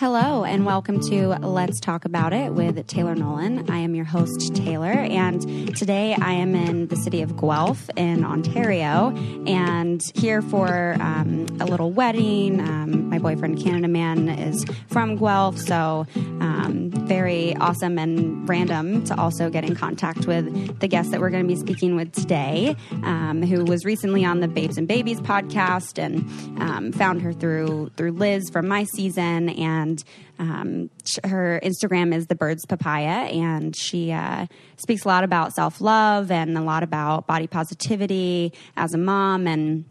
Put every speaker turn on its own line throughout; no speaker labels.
Hello, and welcome to Let's Talk About It with Taylor Nolan. I am your host, Taylor, and today I am in the city of Guelph in Ontario and here for um, a little wedding. Um, my boyfriend, Canada Man, is from Guelph, so um, very awesome and random to also get in contact with the guest that we're going to be speaking with today, um, who was recently on the Babes and Babies podcast and um, found her through through Liz from my season and and um, her Instagram is the Birds Papaya, and she uh, speaks a lot about self love and a lot about body positivity as a mom, and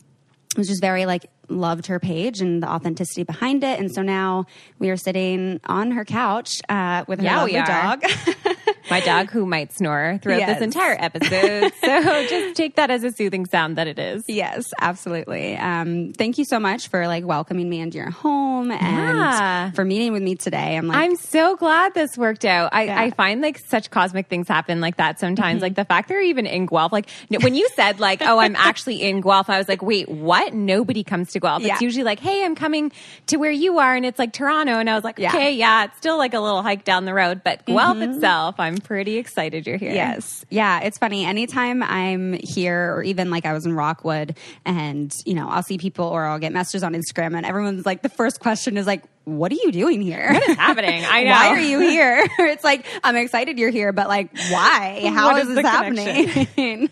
it was just very like loved her page and the authenticity behind it. And so now we are sitting on her couch uh, with her
Yeah,
lovely dog.
my dog who might snore throughout
Yes.
this entire episode. so just take that as a soothing sound that it is.
Yes, absolutely. Um, thank you so much for like welcoming me into your home and
Yeah.
for meeting with me today. I'm like,
I'm so glad this worked out. I,
Yeah. Mm-hmm.
I find like such cosmic things happen like that sometimes. Like the fact they're even in Guelph. Like when you said like, oh, I'm actually in Guelph, I was like, wait, what? Nobody comes to Guelph.
Yeah.
It's usually like, hey, I'm coming to where you are, and it's like Toronto. And I was like,
Mm-hmm.
okay, yeah, it's still like a little hike down the road, but Guelph itself, I'm pretty excited you're here.
Yes. Yeah. It's funny. Anytime I'm here, or even like I was in Rockwood, and, you know, I'll see people or I'll get messages on Instagram, and everyone's like, the first question is like, what are you doing here?
What is happening? I know.
Why are you here? it's like, I'm excited you're here, but like, why? How is
is
this happening?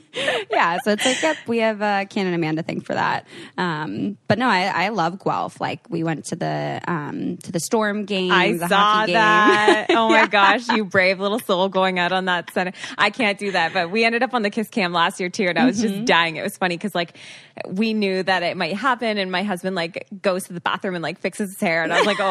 yeah. So it's like, yep, we have uh, Canada Man thing for that. Um, but no, I, I love Guelph. Like, we went to the, um, to the Storm game.
I saw
hockey game.
that. Oh my gosh, you brave little soul going out on that center. I can't do that, but we ended up on the Kiss Cam last year too, and I was
Mm-hmm.
just dying. It was funny because like we knew that it might happen, and my husband like goes to the bathroom and like fixes his hair, and I was like, oh,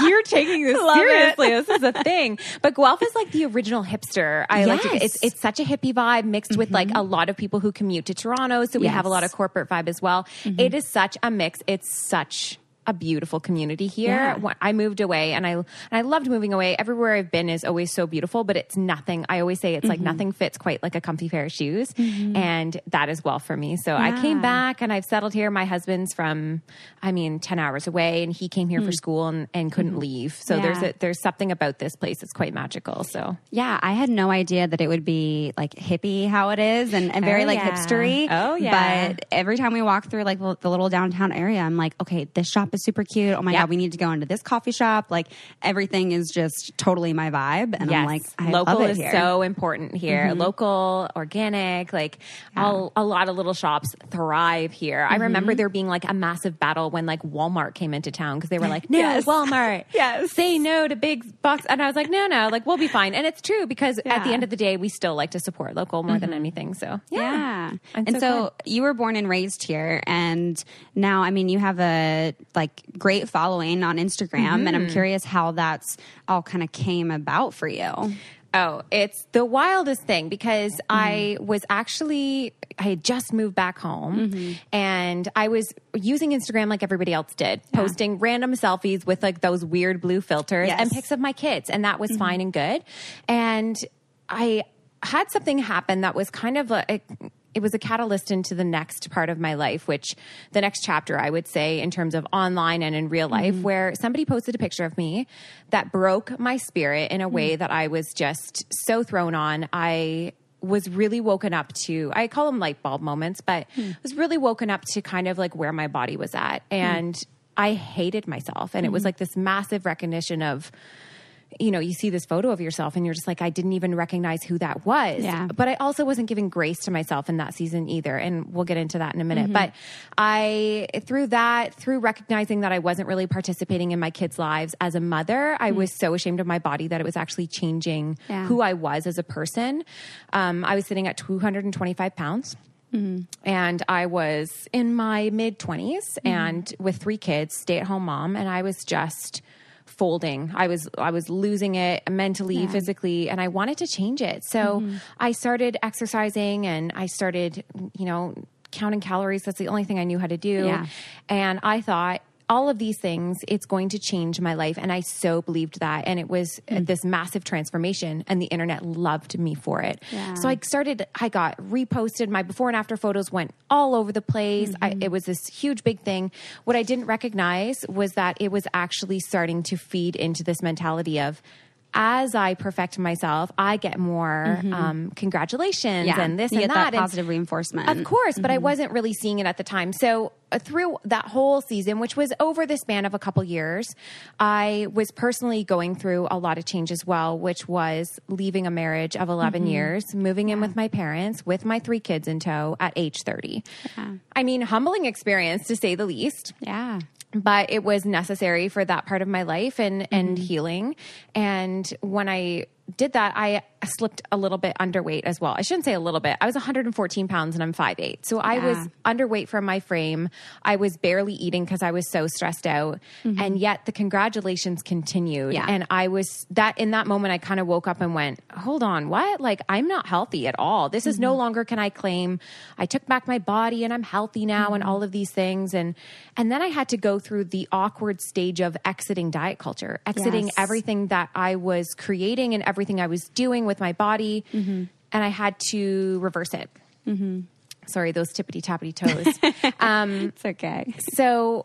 you're taking this
Love it.
seriously. This is a thing. But Guelph is like the original hipster. I like to,
Yes.
it's it's such a hippie vibe mixed with like mm-hmm. a lot of people who commute to Toronto, so we have a lot of corporate vibe as well. Mm-hmm. It is such a mix. It's such a beautiful community here.
Yeah.
I moved away and I and I loved moving away. Everywhere I've been is always so beautiful, but it's nothing. I always say it's like mm-hmm. nothing fits quite like a comfy pair of shoes, mm-hmm. and that is Guelph for me. So I came back and I've settled here. My husband's from, I mean, ten hours away, and he came here for mm. school and, and couldn't mm-hmm. leave. So there's a, there's something about this place that's quite magical. So
Yeah, I had no idea that it would be like hippie how it is and, and very
Oh,
like
yeah.
hipstery.
Oh, yeah.
But every time we walk through like the the little downtown area, I'm like, okay, this shop is super cute. Oh my
Yeah.
god, we need to go into this coffee shop. Like everything is just totally my vibe, and I'm like, I
local
love it
is
here. Mm-hmm.
so important here. Local, organic, like all, a lot of little shops thrive here. I remember
Mm-hmm.
there being like a massive battle when like Walmart came into town because they were like, "No,
Yes.
Walmart,
Yes.
say no to big box." And I was like, "No, no, like we'll be fine." And it's true because at the
Mm-hmm.
end of the day, we still like to support local more than anything. So yeah,
Yeah. And so,
so
you were born and raised here and now I mean you have a like great following on Instagram and
Mm-hmm.
I'm curious how that's all kind of came about for you.
Oh, it's the wildest thing because
Mm-hmm.
I was actually, I had just moved back home
Mm-hmm.
and I was using Instagram like everybody else did, posting random selfies with like those weird blue filters
Yes.
and pics of my kids. And that was fine and good. And I had something happen that was kind of a, it was a catalyst into the next part of my life, which the next chapter, I would say, in terms of online and in real life, mm-hmm. where somebody posted a picture of me that broke my spirit in a mm. way that I was just so thrown on. I was really woken up to, I call them light bulb moments, but hmm. was really woken up to kind of like where my body was at. Hmm. And I hated myself. And it was mm-hmm. like this massive recognition of, you know, you see this photo of yourself and you're just like, I didn't even recognize who that was.
Yeah.
But I also wasn't giving grace to myself in that season either. And we'll get into that in a minute. Mm-hmm. But I, through that, through recognizing that I wasn't really participating in my kids' lives as a mother, I mm. was so ashamed of my body that it was actually changing
Yeah.
who I was as a person. Um, I was sitting at 225 pounds. Mm-hmm. And I was in my mid 20s mm-hmm. and with three kids, stay at home mom, and I was just folding. I was I was losing it mentally, physically, and I wanted to change it. So mm-hmm. I started exercising and I started, you know, counting calories. That's the only thing I knew how to do.
Yeah.
And I thought all of these things, it's going to change my life. And I so believed that. And it was uh, this massive transformation, and the internet loved me for it.
Yeah.
So I started, I got reposted. My before and after photos went all over the place. I, it was this huge, big thing. What I didn't recognize was that it was actually starting to feed into this mentality of, as I perfect myself, I get more um, congratulations
Yeah.
and this
You
and that.
that
And-
positive reinforcement.
of course, but I wasn't really seeing it at the time. So uh, through that whole season, which was over the span of a couple years, I was personally going through a lot of change as well, which was leaving a marriage of 11 years, moving in with my parents, with my three kids in tow at age 30. I mean, humbling experience to say the least
Yeah.
But it was necessary for that part of my life and and mm-hmm. healing. And when i did that i slipped a little bit underweight as well. I shouldn't say a little bit. I was 114 pounds and i'm 5'8 so i was underweight from my frame. I was barely eating because i was so stressed out. Mm-hmm. And yet the congratulations continued.
Yeah.
and i was that in that moment i kind of woke up and went hold on what? Like i'm not healthy at all. This is no mm-hmm. longer can i claim. I took back my body and i'm healthy now and mm-hmm. all of these things. And and then i had to go through the awkward stage of exiting diet culture exiting
Yes.
everything that i was creating and everything i was doing with my body and i had to reverse it. Sorry those tippity tappity toes.
Um, It's okay.
so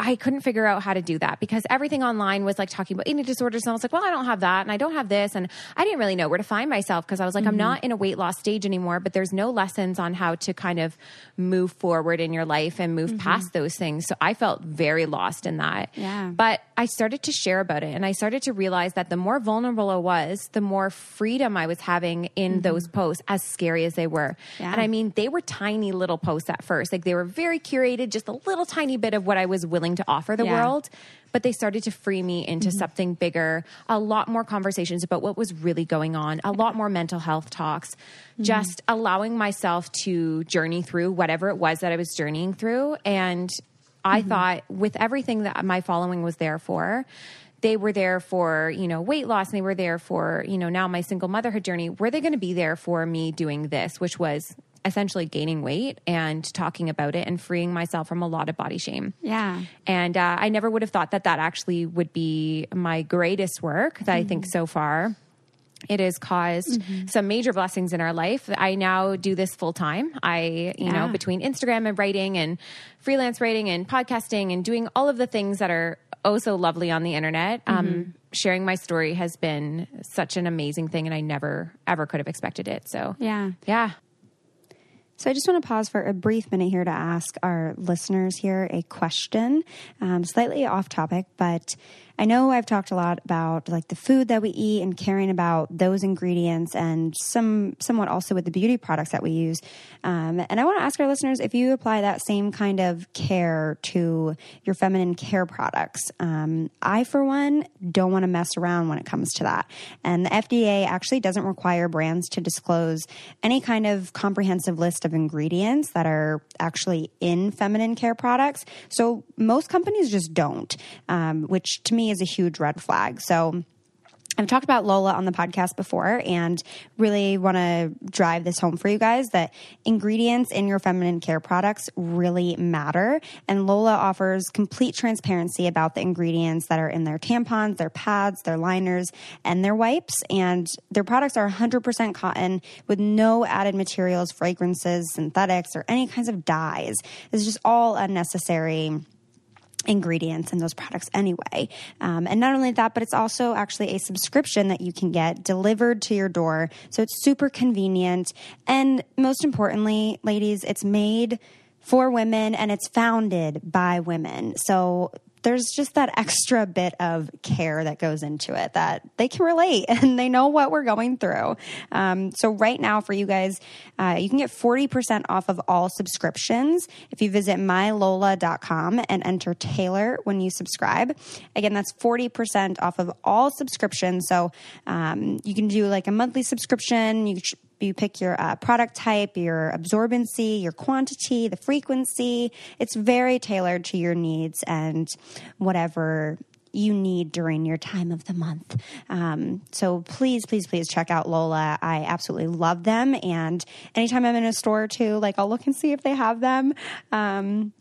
I couldn't figure out how to do that because everything online was like talking about eating disorders. And I was like, well, I don't have that and I don't have this. And I didn't really know where to find myself because I was like, I'm mm-hmm. not in a weight loss stage anymore, but there's no lessons on how to kind of move forward in your life and move mm-hmm. past those things. So I felt very lost in that.
Yeah.
But I started to share about it and I started to realize that the more vulnerable I was, the more freedom I was having in mm-hmm. those posts, as scary as they were.
Yeah.
And I mean, they were tiny little posts at first. Like they were very curated, just a little tiny bit of what I was willing to offer the
Yeah.
world. But they started to free me into mm-hmm. something bigger, a lot more conversations about what was really going on, a lot more mental health talks, mm-hmm. just allowing myself to journey through whatever it was that I was journeying through. And I mm-hmm. thought with everything that my following was there for, they were there for you know weight loss and they were there for you know now my single motherhood journey were they going to be there for me doing this which was essentially gaining weight and talking about it and freeing myself from a lot of body shame
Yeah.
and uh, i never would have thought that that actually would be my greatest work that i think so far it has caused some major blessings in our life. I now do this full time. I, you know, between Instagram and writing and freelance writing and podcasting and doing all of the things that are oh so lovely on the internet. Um, sharing my story has been such an amazing thing, and I never ever could have expected it. So,
Yeah.
yeah.
So I just want to pause for a brief minute here to ask our listeners here a question, um, slightly off topic, but I know I've talked a lot about like the food that we eat and caring about those ingredients, and some somewhat also with the beauty products that we use. Um, and I want to ask our listeners if you apply that same kind of care to your feminine care products. Um, I, for one, don't want to mess around when it comes to that, and the FDA actually doesn't require brands to disclose any kind of comprehensive list of ingredients that are actually in feminine care products. So most companies just don't, um, which to me is a huge red flag. So I've talked about Lola on the podcast before and really want to drive this home for you guys that ingredients in your feminine care products really matter. And Lola offers complete transparency about the ingredients that are in their tampons, their pads, their liners, and their wipes. And their products are 100% cotton with no added materials, fragrances, synthetics, or any kinds of dyes. It's just all unnecessary ingredients in those products anyway. Um, and not only that, but it's also actually a subscription that you can get delivered to your door. So it's super convenient. And most importantly, ladies, it's made for women and it's founded by women. So there's just that extra bit of care that goes into it that they can relate and they know what we're going through. Um, so, right now, for you guys, uh, you can get 40% off of all subscriptions if you visit mylola.com and enter Taylor when you subscribe. Again, that's 40% off of all subscriptions. So, um, you can do like a monthly subscription. You you pick your uh, product type, your absorbency, your quantity, the frequency. It's very tailored to your needs and whatever you need during your time of the month. Um, so please, please, please check out Lola. I absolutely love them. And anytime I'm in a store too, like I'll look and see if they have them. Um,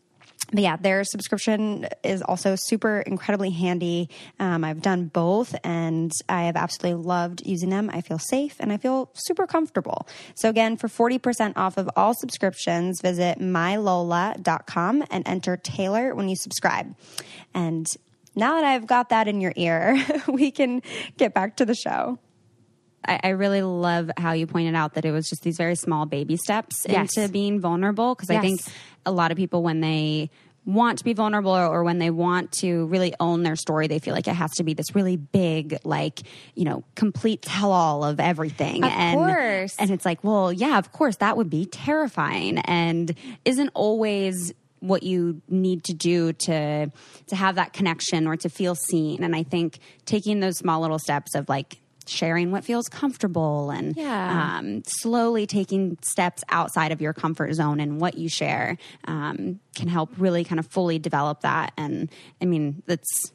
but yeah, their subscription is also super incredibly handy. Um, I've done both and I have absolutely loved using them. I feel safe and I feel super comfortable. So again, for 40% off of all subscriptions, visit mylola.com and enter Taylor when you subscribe. And now that I've got that in your ear, we can get back to the show.
I, I, really love how you pointed out that it was just these very small baby steps
yes.
into being vulnerable. Because yes. I think a lot of people, when they want to be vulnerable or, or, when they want to really own their story, they feel like it has to be this really big, like, you know, complete tell all of everything.
Of
and,
course.
And it's like, well, yeah, of course, that would be terrifying and isn't always what you need to do to to have that connection or to feel seen and i think taking those small little steps of like sharing what feels comfortable and
yeah.
um, slowly taking steps outside of your comfort zone and what you share um, can help really kind of fully develop that and i mean that's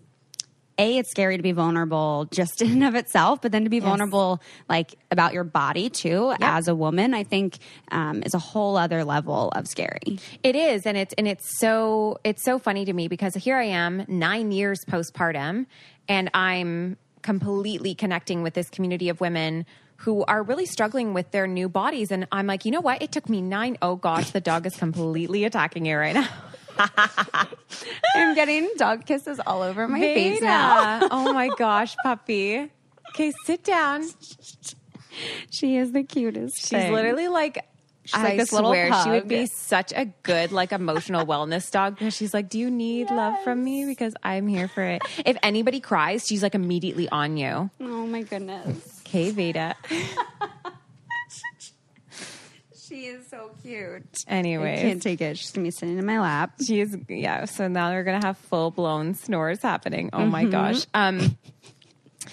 a it's scary to be vulnerable just in and of itself but then to be yes. vulnerable like about your body too yep. as a woman i think um, is a whole other level of scary
it is and it's and it's so it's so funny to me because here i am nine years postpartum and i'm completely connecting with this community of women who are really struggling with their new bodies and i'm like you know what it took me nine oh gosh the dog is completely attacking you right now
I'm getting dog kisses all over my
Veda.
face now.
oh my gosh, puppy. Okay, sit down.
She is the cutest.
She's
thing.
literally like She's I like swear she would be such a good like emotional wellness dog because she's like, "Do you need yes. love from me? Because I'm here for it." If anybody cries, she's like immediately on you.
Oh my goodness.
Okay, Veda.
She is so cute.
Anyway,
I can't take it. She's gonna be sitting in my lap.
She's yeah. So now they're gonna have full blown snores happening. Oh mm-hmm. my gosh. Um,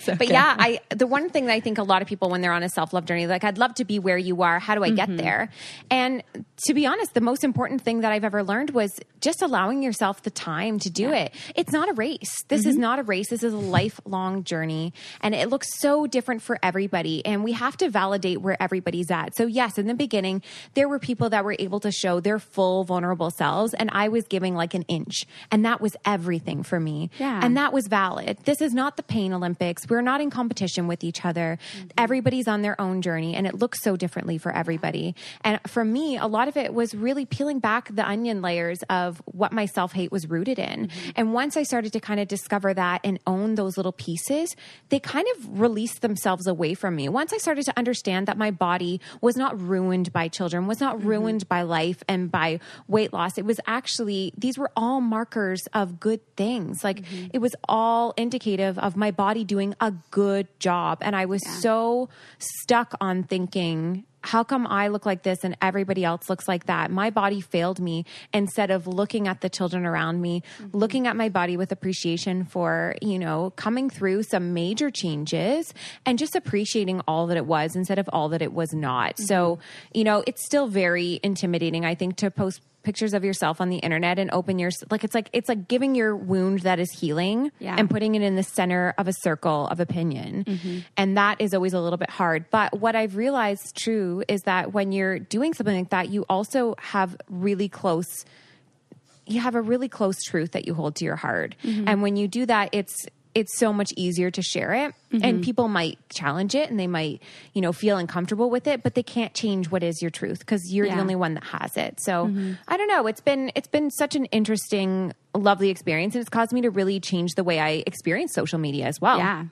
so but yeah, I the one thing that I think a lot of people when they're on a self love journey, like I'd love to be where you are. How do I mm-hmm. get there? And to be honest, the most important thing that I've ever learned was just allowing yourself the time to do yeah. it. It's not a race. This mm-hmm. is not a race. This is a lifelong journey, and it looks so different for everybody. And we have to validate where everybody's at. So yes, in the beginning, there were people that were able to show their full vulnerable selves, and I was giving like an inch, and that was everything for me.
Yeah.
and that was valid. This is not the pain Olympics. We're not in competition with each other. Mm-hmm. Everybody's on their own journey and it looks so differently for everybody. And for me, a lot of it was really peeling back the onion layers of what my self hate was rooted in. Mm-hmm. And once I started to kind of discover that and own those little pieces, they kind of released themselves away from me. Once I started to understand that my body was not ruined by children, was not mm-hmm. ruined by life and by weight loss, it was actually, these were all markers of good things. Like mm-hmm. it was all indicative of my body doing a good job. And I was yeah. so stuck on thinking, how come I look like this and everybody else looks like that? My body failed me instead of looking at the children around me, mm-hmm. looking at my body with appreciation for, you know, coming through some major changes and just appreciating all that it was instead of all that it was not. Mm-hmm. So, you know, it's still very intimidating, I think, to post pictures of yourself on the internet and open your like it's like it's like giving your wound that is healing
yeah.
and putting it in the center of a circle of opinion mm-hmm. and that is always a little bit hard but what i've realized true is that when you're doing something like that you also have really close you have a really close truth that you hold to your heart mm-hmm. and when you do that it's it's so much easier to share it mm-hmm. and people might challenge it and they might you know feel uncomfortable with it but they can't change what is your truth because you're yeah. the only one that has it so mm-hmm. i don't know it's been it's been such an interesting lovely experience and it's caused me to really change the way i experience social media as well
yeah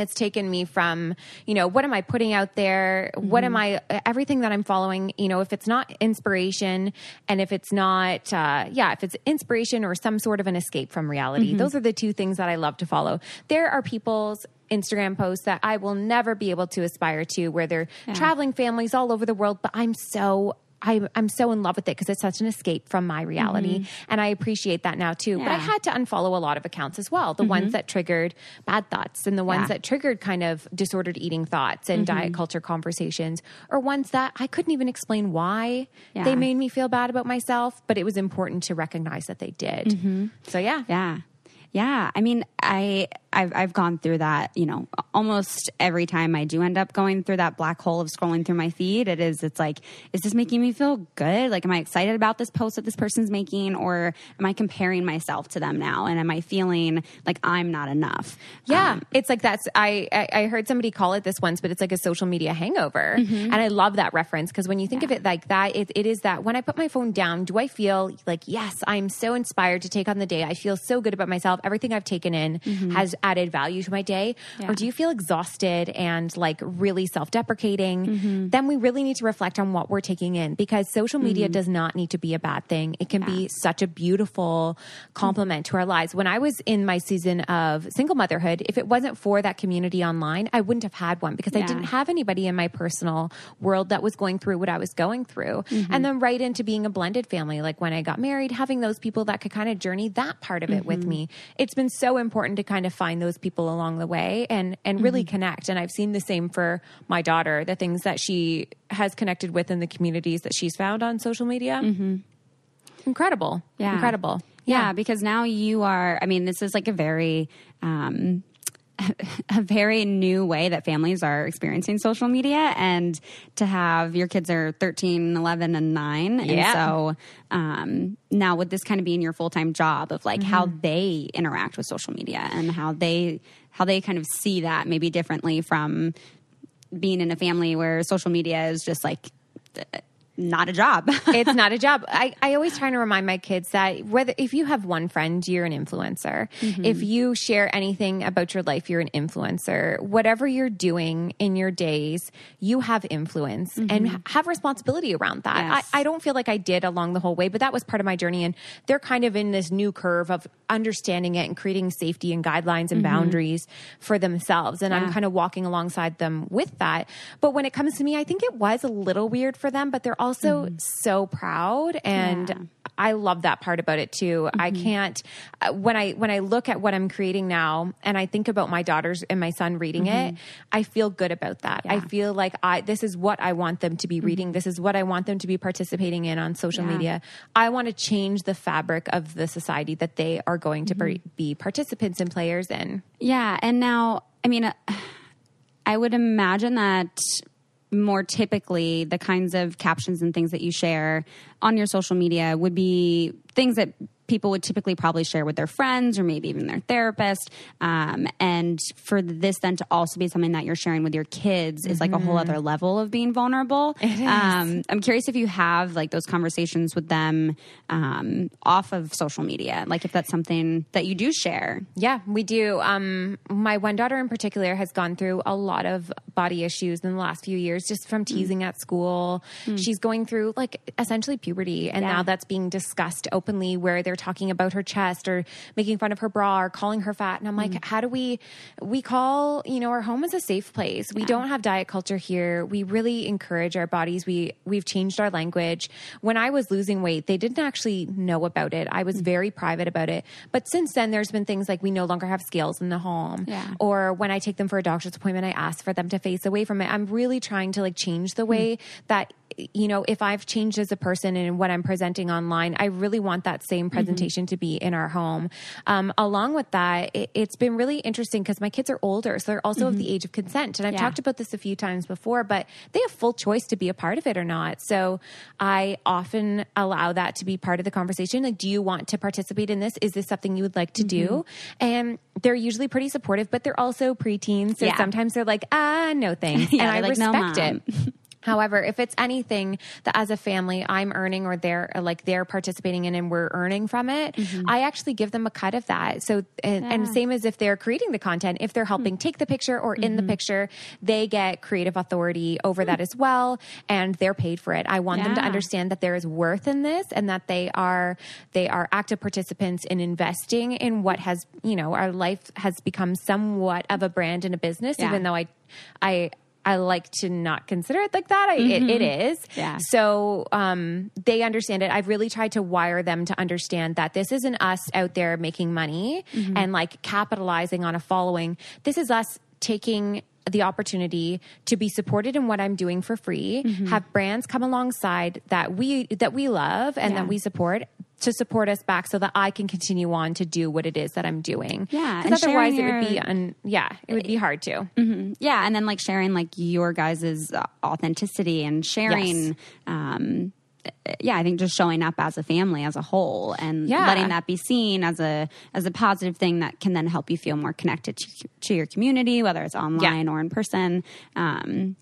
it's taken me from you know what am i putting out there mm-hmm. what am i everything that i'm following you know if it's not inspiration and if it's not uh, yeah if it's inspiration or some sort of an escape from reality mm-hmm. those are the two things that i love to follow there are people's Instagram posts that I will never be able to aspire to, where they're yeah. traveling families all over the world. But I'm so I, I'm so in love with it because it's such an escape from my reality. Mm-hmm. And I appreciate that now too. But I had to unfollow a lot of accounts as well. The ones mm-hmm. that triggered bad thoughts and the ones
Yeah.
that triggered kind of disordered eating thoughts and diet mm-hmm. culture conversations or ones that I couldn't even explain why
Yeah.
they made me feel bad about myself, but it was important to recognize that they did. So yeah.
Yeah. Yeah. I mean, I I've I've gone through that, you know, almost every time I do end up going through that black hole of scrolling through my feed, it is it's like, is this making me feel good? Like am I excited about this post that this person's making or am I comparing myself to them now? And am I feeling like I'm not enough?
Yeah,
Um,
it's like that's. I, I I heard somebody call it this once, but it's like a social media hangover, and I love that reference because when you think of it like that, it, it is that when I put my phone down, do I feel like yes, I'm so inspired to take on the day. I feel so good about myself. Everything I've taken in mm-hmm. has added value to my day,
Yeah.
or do you feel exhausted and like really self deprecating? Mm-hmm. Then we really need to reflect on what we're taking in because social media mm-hmm. does not need to be a bad thing. It can be such a beautiful complement to our lives. When I was in my season of single motherhood, if it wasn't for that community online, I wouldn't have had one because I didn't have anybody in my personal world that was going through what I was going through. And then right into being a blended family, like when I got married, having those people that could kind of journey that part of it with me. It's been so important to kind of find those people along the way and and really connect. And I've seen the same for my daughter, the things that she has connected with in the communities that she's found on social media. Incredible.
Yeah.
Incredible.
Yeah, because now you are, I mean, this is like a very, um, a very new way that families are experiencing social media and to have your kids are 13 11 and 9 and
Yeah.
so um, now would this kind of be in your full-time job of like how
Mm-hmm.
they interact with social media and how they how they kind of see that maybe differently from being in a family where social media is just like not a job
it's not a job. I, I always try to remind my kids that whether if you have one friend, you're an influencer. Mm-hmm. If you share anything about your life, you're an influencer. Whatever you're doing in your days, you have influence and mm-hmm. have responsibility around that.
Yes.
I, I don't feel like I did along the whole way, but that was part of my journey. And they're kind of in this new curve of understanding it and creating safety and guidelines and mm-hmm. boundaries for themselves. And I'm kind of walking alongside them with that. But when it comes to me, I think it was a little weird for them, but they're also so proud and
Mm-hmm. Yeah.
I love that part about it too. I
Mm-hmm.
can't uh, when I when I look at what I'm creating now and I think about my daughters and my son reading it, I feel good about that. I
Mm-hmm. Yeah. Mm-hmm.
feel like I this is what I want them to be reading. This is what I want them to be participating in on social
Yeah.
media. I want to change the fabric of the society that they are going to
Mm-hmm.
be, be participants and players in.
Yeah, and now I mean, uh, I would imagine that more typically the kinds of captions and things that you share on your social media would be things that people would typically probably share with their friends or maybe even their therapist. Um, and for this then to also be something that you're sharing with your kids is like a whole other level of being vulnerable. Um, I'm curious if you have like those conversations with them um, off of social media, like if that's something that you do share.
Yeah, we do. Um, my one daughter in particular has gone through a lot of body issues in the last few years, just from teasing at school. She's going through like essentially puberty, and
Yeah.
now that's being discussed openly, where they're talking about her chest or making fun of her bra or calling her fat. And I'm like, mm. how do we? We call you know our home is a safe place. We don't have diet culture here. We really encourage our bodies. We we've changed our language. When I was losing weight, they didn't actually know about it. I was mm. very private about it. But since then, there's been things like we no longer have scales in the home,
Yeah.
or when I take them for a doctor's appointment, I ask for them to face away from it. I'm really trying to like change the mm. way that you know if I've changed as a person and what I'm presenting online, I really want that same presentation to be in our home. Um, along with that, it, it's been really interesting because my kids are older, so they're also of the age of consent, and I've
Yeah.
talked about this a few times before, but they have full choice to be a part of it or not. So I often allow that to be part of the conversation. Like, do you want to participate in this? Is this something you would like to do?
Mm-hmm.
And they're usually pretty supportive, but they're also preteens. So
Yeah.
sometimes they're like, ah, no thanks.
Yeah,
and I
like,
respect
Mom."
it. However, if it's anything that as a family I'm earning or they're like they're participating in and we're earning from it, mm-hmm. I actually give them a cut of that. So and, and same as if they're creating the content, if they're helping mm. take the picture or in the mm-hmm. picture, they get creative authority over that mm. as well and they're paid for it. I want them to understand that there is worth in this and that they are they are active participants in investing in what has, you know, our life has become somewhat of a brand and a business
Yeah.
even though I I I like to not consider it like that. I, it, it is.
Mm-hmm. Yeah.
So um, they understand it. I've really tried to wire them to understand that this isn't us out there making money
Mm-hmm.
and like capitalizing on a following. This is us taking the opportunity to be supported in what I'm doing for free,
Mm-hmm.
have brands come alongside that we that we love and
Yeah.
that we support to support us back so that I can continue on to do what it is that I'm doing.
Yeah, and
Because otherwise it would be un, yeah, it would be hard to.
Yeah, and then like sharing like your guys's authenticity and sharing
Yes.
um yeah, I think just showing up as a family as a whole and
Yeah.
letting that be seen as a as a positive thing that can then help you feel more connected to, to your community, whether it's online or in person. Um,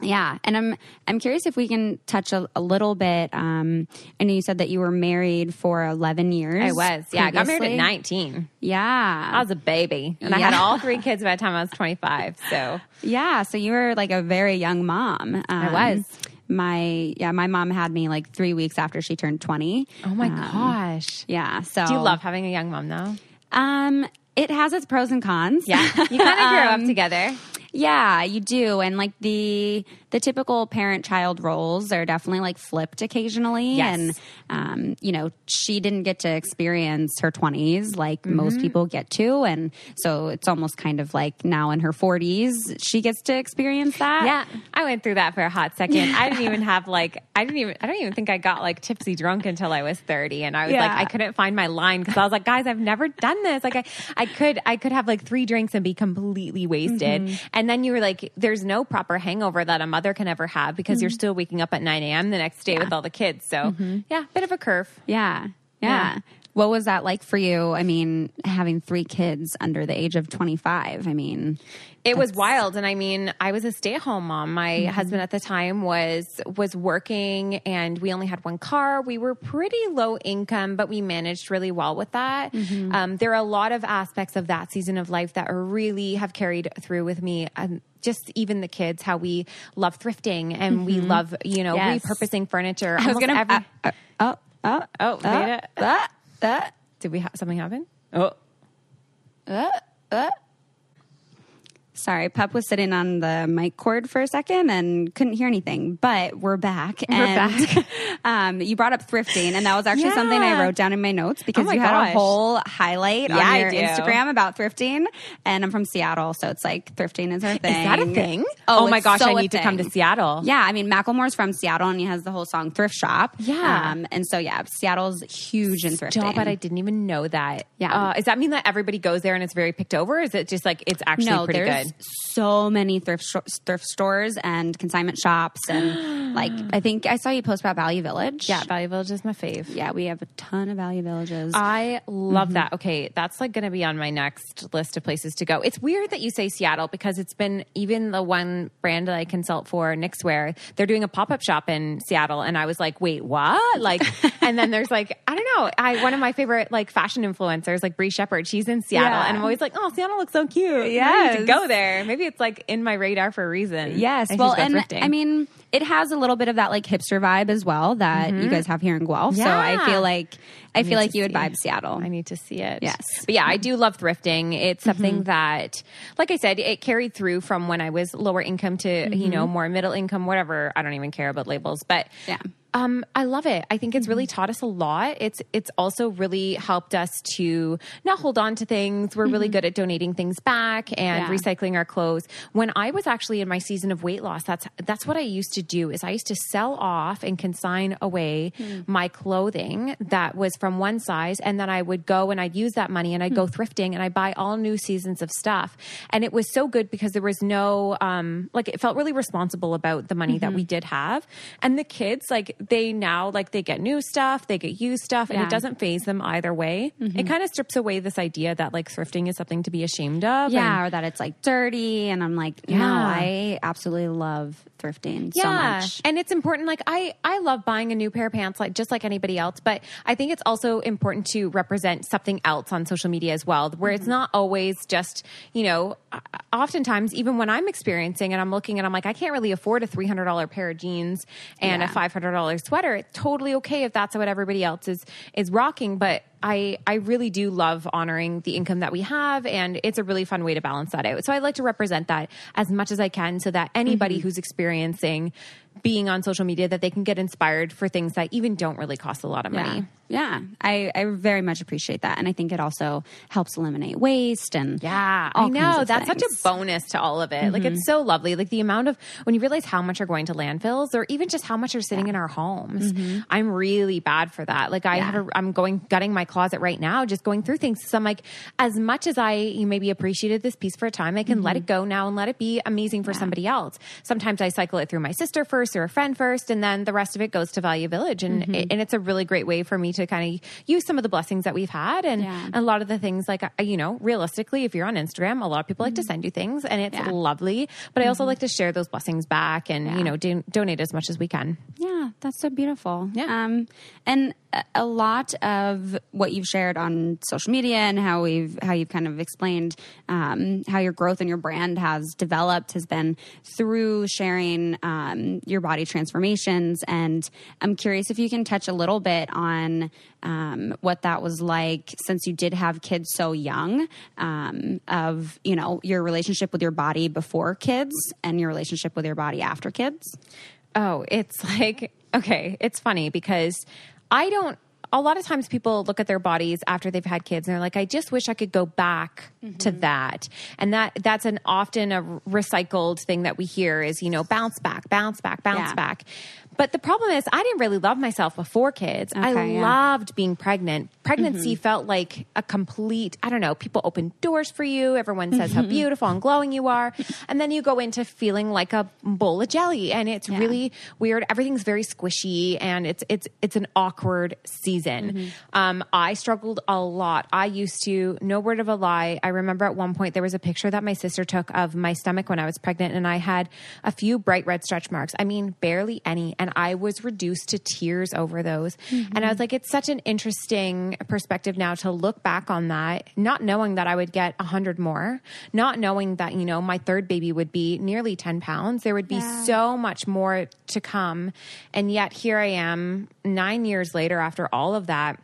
yeah, and I'm I'm curious if we can touch a, a little bit. Um, I know you said that you were married for 11 years.
I was. Yeah, I got married at 19.
Yeah,
I was a baby. And I had all three kids by the time I was 25. So
Yeah, so you were like a very young mom. Um,
I was.
My yeah, my mom had me like three weeks after she turned twenty.
Oh my gosh.
Yeah, so
Do you love having a young mom though?
Um, it has its pros and cons.
Yeah. You kind of grew up together.
Yeah, you do. And like the the typical parent child roles are definitely like flipped occasionally.
Yes.
And um, you know, she didn't get to experience her twenties like
Mm-hmm.
most people get to. And so it's almost kind of like now in her forties, she gets to experience that.
Yeah, I went through that for a hot second. I didn't even have like I didn't even I don't even think I got like tipsy drunk until I was 30 and I was like I couldn't find my line cuz I was like guys, I've never done this. Like I I could I could have like 3 drinks and be completely wasted. And then you were like there's no proper hangover that a mother can ever have because you're mm-hmm. still waking up at 9 a.m. the next day with all the kids. So, mm-hmm. yeah, bit of a curve.
Yeah. Yeah.
Yeah.
What was that like for you? I mean, having three kids under the age of 25. I mean,
It was wild, and I mean, I was a stay-at-home mom. My
Mm-hmm.
husband at the time was was working, and we only had one car. We were pretty low income, but we managed really well with that.
Mm-hmm.
Um, there are a lot of aspects of that season of life that are really have carried through with me. Um, just even the kids, how we love thrifting and we love, you know,
Mm-hmm. Yes.
repurposing furniture.
I was going to.
every-
uh, uh, oh,
oh,
uh,
made it.
uh, uh,
Did we have something happen? Oh,
uh, uh. Sorry, Pup was sitting on the mic cord for a second and couldn't hear anything, but we're back.
We're
and,
back.
um, you brought up thrifting, and that was actually something I wrote down in my notes because
Oh my
you had a whole highlight
Yeah,
on your. Instagram about thrifting. And I'm from Seattle, so it's like thrifting is our thing.
is that a thing?
Oh,
my gosh,
so
I need to come to. Seattle.
Yeah, I mean Macklemore's from Seattle and he has the whole song Thrift Shop.
Yeah.
um, and so yeah, Seattle's huge in thrifting.
Stop it! I didn't even know that.
Yeah.
Uh, does that mean that everybody goes there and it's very picked over? Or is it just like it's actually
no,
pretty
there's so many thrift sh- thrift stores and consignment shops and like I think I saw you post about Value Village.
Yeah, Value Village is my fave.
yeah, we have a ton of Value Villages.
I
Mm-hmm.
love that. Okay, that's like going to be on my next list of places to go. It's weird that you say Seattle because it's been even the one brand that I consult for, Knixwear, they're doing a pop up shop in Seattle, and I was like, wait, what? Like, and then there's like, I don't know. I one of my favorite like fashion influencers, like Bree Shepherd, she's in Seattle,
Yeah.
and I'm always like, oh, Seattle looks so cute.
Yeah,
to go there. Maybe it's like in my radar for a reason.
Yes,
I should
well, and
thrifting.
I mean, it has a little bit of that like hipster vibe as well that you mm-hmm. guys have here in Guelph. So I feel like I,
need
feel like you would vibe Seattle.
I need to see it.
Yes.
But yeah, I do love thrifting. It's something mm-hmm. that, like I said, it carried through from when I was lower income to, you know, mm-hmm. more middle income, whatever. I don't even care about labels, but
Yeah.
Um, I love it. I think it's really mm-hmm. taught us a lot. It's it's also really helped us to not hold on to things. We're really mm-hmm. good at donating things back and
Yeah.
recycling our clothes. When I was actually in my season of weight loss, that's that's what I used to do. Is I used to sell off and consign away hmm. my clothing that was from one size, and then I would go and I'd use that money and I'd go hmm. thrifting and I buy all new seasons of stuff. And it was so good because there was no um, like it felt really responsible about the money that mm-hmm. we did have, and the kids like they now like they get new stuff, they get used stuff, and
Yeah.
it doesn't phase them either way. It kind of strips away this idea that like thrifting is something to be ashamed of.
yeah,
and-
or that it's like dirty, and I'm like, no, I absolutely love thrifting so much.
And it's important. Like I, I love buying a new pair of pants, like just like anybody else. But I think it's also important to represent something else on social media as well, where
Mm-hmm.
it's not always just, you know, oftentimes even when I'm experiencing and I'm looking and I'm like, I can't really afford a three hundred dollar pair of jeans and
Yeah.
a five hundred dollar $100 sweater. It's totally okay if that's what everybody else is, is rocking. But I, I really do love honoring the income that we have. And it's a really fun way to balance that out. So I like to represent that as much as I can so that anybody
Mm-hmm.
who's experiencing being on social media that they can get inspired for things that even don't really cost a lot of money.
Yeah, I, I very much appreciate that, and I think it also helps eliminate waste and
Yeah, I know. That's such a.
Mm-hmm.
bonus to all of it. Like it's so lovely. Like the amount of when you realize how much are going to landfills or even just how much are sitting in our homes. I'm really bad for that. Like I
Mm-hmm. Yeah.
have a, I'm going gutting my closet right now, just going through things. So I'm like, as much as I you maybe appreciated this piece for a time, I can let it
Mm-hmm.
go now and let it be amazing for somebody else. Sometimes I cycle it through my sister first or a friend first, and then the rest of it goes to Value Village. And
Mm-hmm.
and it's a really great way for me to kind of use some of the blessings that we've had and
Yeah.
a lot of the things like uh, you know realistically if you're on instagram a lot of people like to send you things and it's
Mm-hmm. Yeah.
lovely but i also like to share those blessings back and
Yeah.
you know do, donate as much as we can
Yeah, that's so beautiful.
Yeah.
Um, and a- lot of what you've shared on social media and how we've how you've kind of explained um, how your growth and your brand has developed has been through sharing um, your body transformations. And I'm curious if you can touch a little bit on um, what that was like since you did have kids so young. Um, of you know your relationship with your body before kids and your relationship with your body after kids.
Oh, it's like, okay, it's funny because I don't, a lot of times people look at their bodies after they've had kids and they're like, I just wish I could go back to mm-hmm. that. And that, that's an often a recycled thing that we hear is, you know, bounce back, bounce back, bounce
Yeah.
back. But the problem is, I didn't really love myself before kids. I
yeah.
loved being pregnant. Pregnancy mm-hmm. felt like a complete, I don't know, people open doors for you. Everyone says how mm-hmm. beautiful and glowing you are. And then you go into feeling like a bowl of jelly. And it's really weird. Everything's very squishy and it's, it's, it's an awkward season. Mm-hmm. Um, I struggled a lot. I used to, no word of a lie. I remember at one point there was a picture that my sister took of my stomach when I was pregnant and I had a few bright red stretch marks. I mean, barely any. And I was reduced to tears over those. Mm-hmm. And I was like, it's such an interesting perspective now to look back on that, not knowing that I would get a hundred more, not knowing that, you know, my third baby would be nearly 10 pounds. There would be
Yeah.
so much more to come. And yet here I am nine years later after all of that.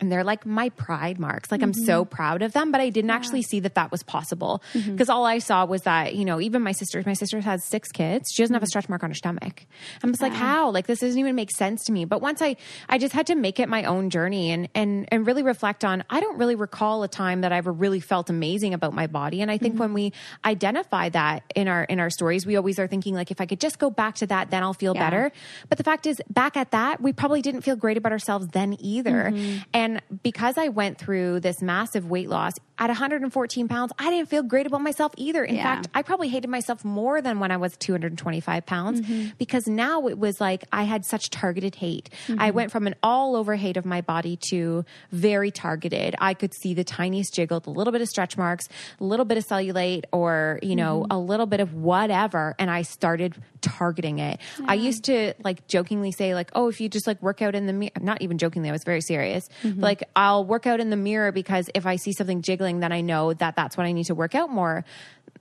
And they're like my pride marks. Like I'm so mm-hmm. proud of them, but I didn't actually see that that was possible mm-hmm. because all I saw was that, you know, even my sister, my sister has six kids. She doesn't have a mm-hmm. stretch mark on her stomach. I'm just like, how? Like this doesn't even make sense to me. But once I, I just had to make it my own journey and, and, and really reflect on, I don't really recall a time that I ever really felt amazing about my body. And I think when we identify that in our, in our stories, we always are thinking like, if I could just go back to that, then I'll feel
Yeah.
better. But the fact is, back at that, we probably didn't feel great about ourselves then either. And because I went through this massive weight loss at 114 pounds, I didn't feel great about myself either. In
Yeah.
fact, I probably hated myself more than when I was 225 pounds mm-hmm. because now it was like I had such targeted hate. I mm-hmm. went from an all over hate of my body to very targeted. I could see the tiniest jiggle, a little bit of stretch marks, a little bit of cellulite, or, you know, mm-hmm. a little bit of whatever. And I started targeting it. I used to like jokingly say, like, oh, if you just like work out in the mirror, not even jokingly, I was very serious. Like, I'll work out in the mirror because if I see something jiggling, then I know that that's when I need to work out more.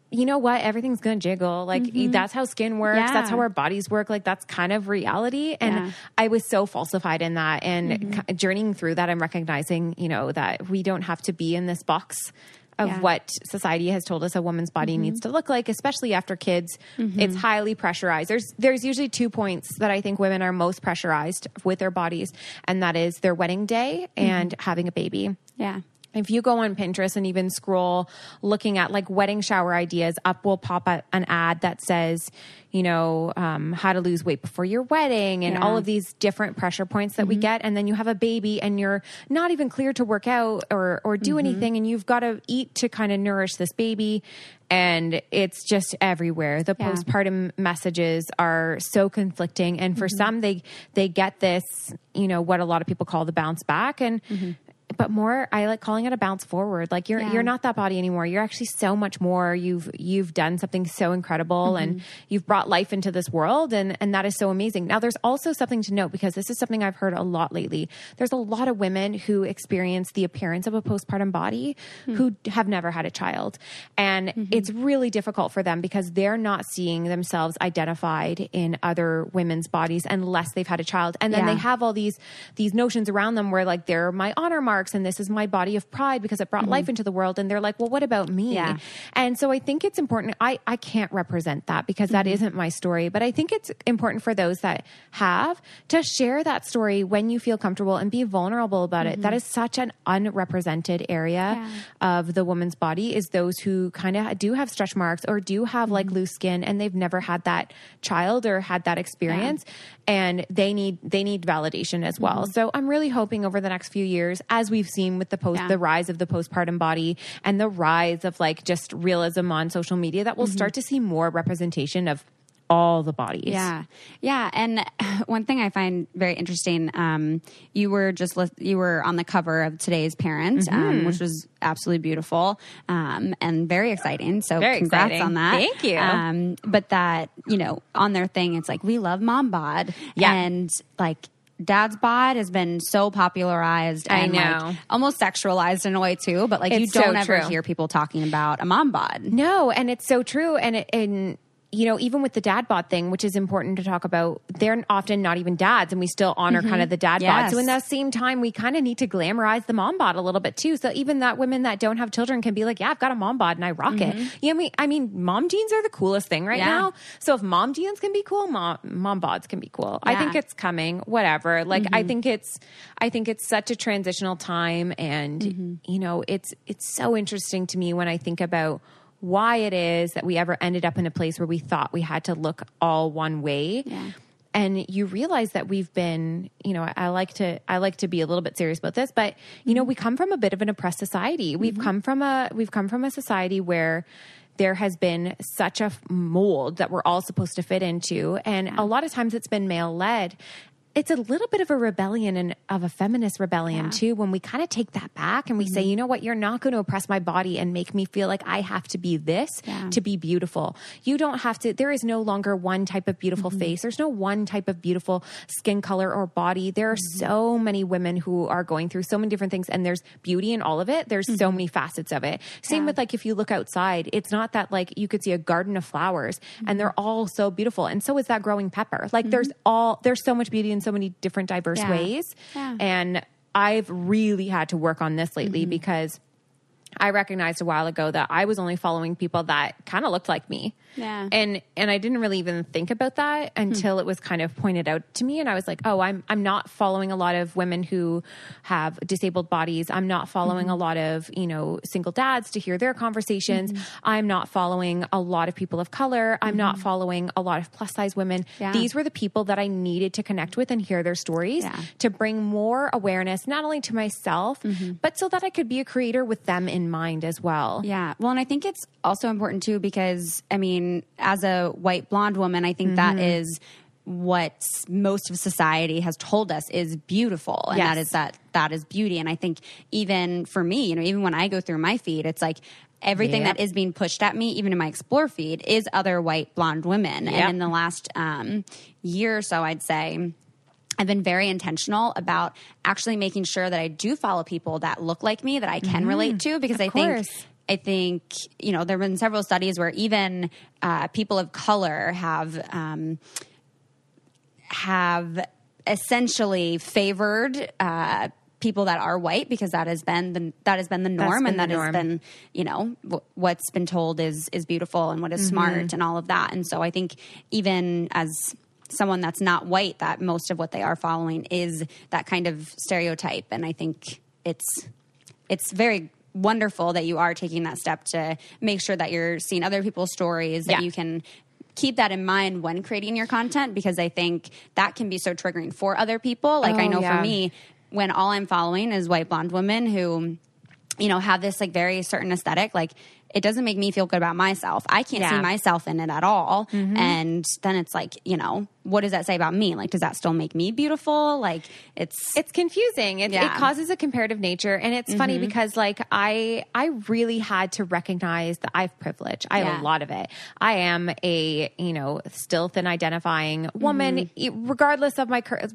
You know what? Everything's gonna jiggle. Like mm-hmm. that's how skin works.
Yeah.
That's how our bodies work. Like that's kind of reality. And
Yeah.
I was so falsified in that. And mm-hmm. ki- journeying through that, I'm recognizing, you know, that we don't have to be in this box of
Yeah.
what society has told us a woman's body mm-hmm. needs to look like, especially after kids. It's highly pressurized. There's there's usually two points that I think women are most pressurized with their bodies, and that is their wedding day and having a baby.
Yeah.
If you go on Pinterest and even scroll looking at like wedding shower ideas, up will pop a, an ad that says, you know, um, how to lose weight before your wedding and
Yeah.
all of these different pressure points that we mm-hmm. get. And then you have a baby and you're not even clear to work out or, or do mm-hmm. anything. And you've got to eat to kind of nourish this baby. And it's just everywhere. The
Yeah.
postpartum messages are so conflicting. And for mm-hmm. some, they, they get this, you know, what a lot of people call the bounce back. And, but more I like calling it a bounce forward. Like you're
Yeah.
you're not that body anymore. You're actually so much more. You've you've done something so incredible and mm-hmm. you've brought life into this world and and that is so amazing. Now there's also something to note because this is something I've heard a lot lately. There's a lot of women who experience the appearance of a postpartum body hmm. who have never had a child. And mm-hmm. it's really difficult for them because they're not seeing themselves identified in other women's bodies unless they've had a child. And then
Yeah.
they have all these these notions around them where like they're my honor marks and this is my body of pride because it brought mm-hmm. life into the world and they're like well what about me?
Yeah.
and so i think it's important i i can't represent that because that mm-hmm. isn't my story but i think it's important for those that have to share that story when you feel comfortable and be vulnerable about it. That mm-hmm. is such an unrepresented area of the woman's body is those who kind of do have stretch marks or do have like loose skin and they've never had that child or had that experience and they need they need validation as well. So i'm really hoping over the next few years as we've seen with the post
Yeah.
the rise of the postpartum body and the rise of like just realism on social media that we'll start to see more representation of all the bodies
Yeah, yeah. And one thing I find very interesting, um, you were just lis- you were on the cover of today's Parent,
Mm-hmm.
um, which was absolutely beautiful um, and very exciting. So
Very
congrats
exciting.
on that.
Thank you.
Um, but that you know on their thing, it's like we love mom bod,
Yeah.
and like. Dad's bod has been so popularized
I
and
know.
like almost sexualized in a way too, but like you
It's so
don't ever
true.
hear people talking about a mom bod.
No, and it's so true. And it, and you know, even with the dad bod thing, which is important to talk about, they're often not even dads, and we still honor kind of mm-hmm. the dad bod. So in that same time, we kind of need to glamorize the mom bod a little bit too. So even that women that don't have children can be like, yeah, I've got a mom bod and I rock it. Mm-hmm. Yeah, I mean, I mean, mom jeans are the coolest thing right
Yeah.
now. So if mom jeans can be cool, mom mom bods can be cool. I think it's coming. Whatever. Like I mm-hmm. think it's I think it's such a transitional time, and you know, it's it's so interesting to me when I think about why it is that we ever ended up in a place where we thought we had to look all one way.
Yeah.
And you realize that we've been, you know, I like to I like to be a little bit serious about this, but you know, we come from a bit of an oppressed society. We've mm-hmm. come from a we've come from a society where there has been such a mold that we're all supposed to fit into and a lot of times it's been male led it's a little bit of a rebellion and of a feminist rebellion too when we kind of take that back and we say mm-hmm. you know what? You're not going to oppress my body and make me feel like i have to be this
Yeah.
to be beautiful. You don't have to there is no longer one type of beautiful mm-hmm. face. There's no one type of beautiful skin color or body. There are mm-hmm. so many women who are going through so many different things and there's beauty in all of it. There's so many facets of it. Same with like if you look outside it's not that like you could see a garden of flowers and they're all so beautiful and so is that growing pepper. Like there's all there's so much beauty in so many different diverse
Yeah.
ways
Yeah.
and i've really had to work on this lately
Mm-hmm.
because I recognized a while ago that I was only following people that kind of looked like me.
Yeah.
And and I didn't really even think about that until it was kind of pointed out to me and I was like, "Oh, I'm I'm not following a lot of women who have disabled bodies. I'm not following a lot of, you know, single dads to hear their conversations. Mm-hmm. I'm not following a lot of people of color. I'm not mm-hmm. following a lot of plus-size women.
Yeah.
These were the people that I needed to connect with and hear their stories
Yeah.
to bring more awareness not only to myself, mm-hmm. but so that I could be a creator with them in mind as well.
Yeah. Well, and I think it's also important too because, I mean, as a white blonde woman, I think that
Mm-hmm.
is what most of society has told us is beautiful and that
Yes.
is that that is beauty and i think even for me you know even when i go through my feed it's like everything
Yep.
that is being pushed at me even in my explore feed is other white blonde women
Yep.
and in the last um, year or so i'd say I've been very intentional about actually making sure that I do follow people that look like me that I can relate to because I think. I think you know there have been several studies where even uh, people of color have um, have essentially favored. Uh, people that are white because that has been the that has been the norm
been
and that
the
has been you know w- what's been told is is beautiful and what is
Mm-hmm.
smart and all of that and so i think even as someone that's not white that most of what they are following is that kind of stereotype and i think it's it's very wonderful that you are taking that step to make sure that you're seeing other people's stories that
Yeah.
you can keep that in mind when creating your content because i think that can be so triggering for other people like i
Oh,
know
yeah.
for me when all i'm following is white blonde women who you know have this like very certain aesthetic like it doesn't make me feel good about myself. I can't
Yeah.
see myself in it at all. Mm-hmm. And then it's like, you know, what does that say about me? Like, does that still make me beautiful? Like, it's,
it's confusing. It, it causes a comparative nature, and it's funny mm-hmm. because like I I really had to recognize that I have privilege. I have a lot of it. I am a you know still thin identifying woman, mm-hmm. e- regardless of my cur-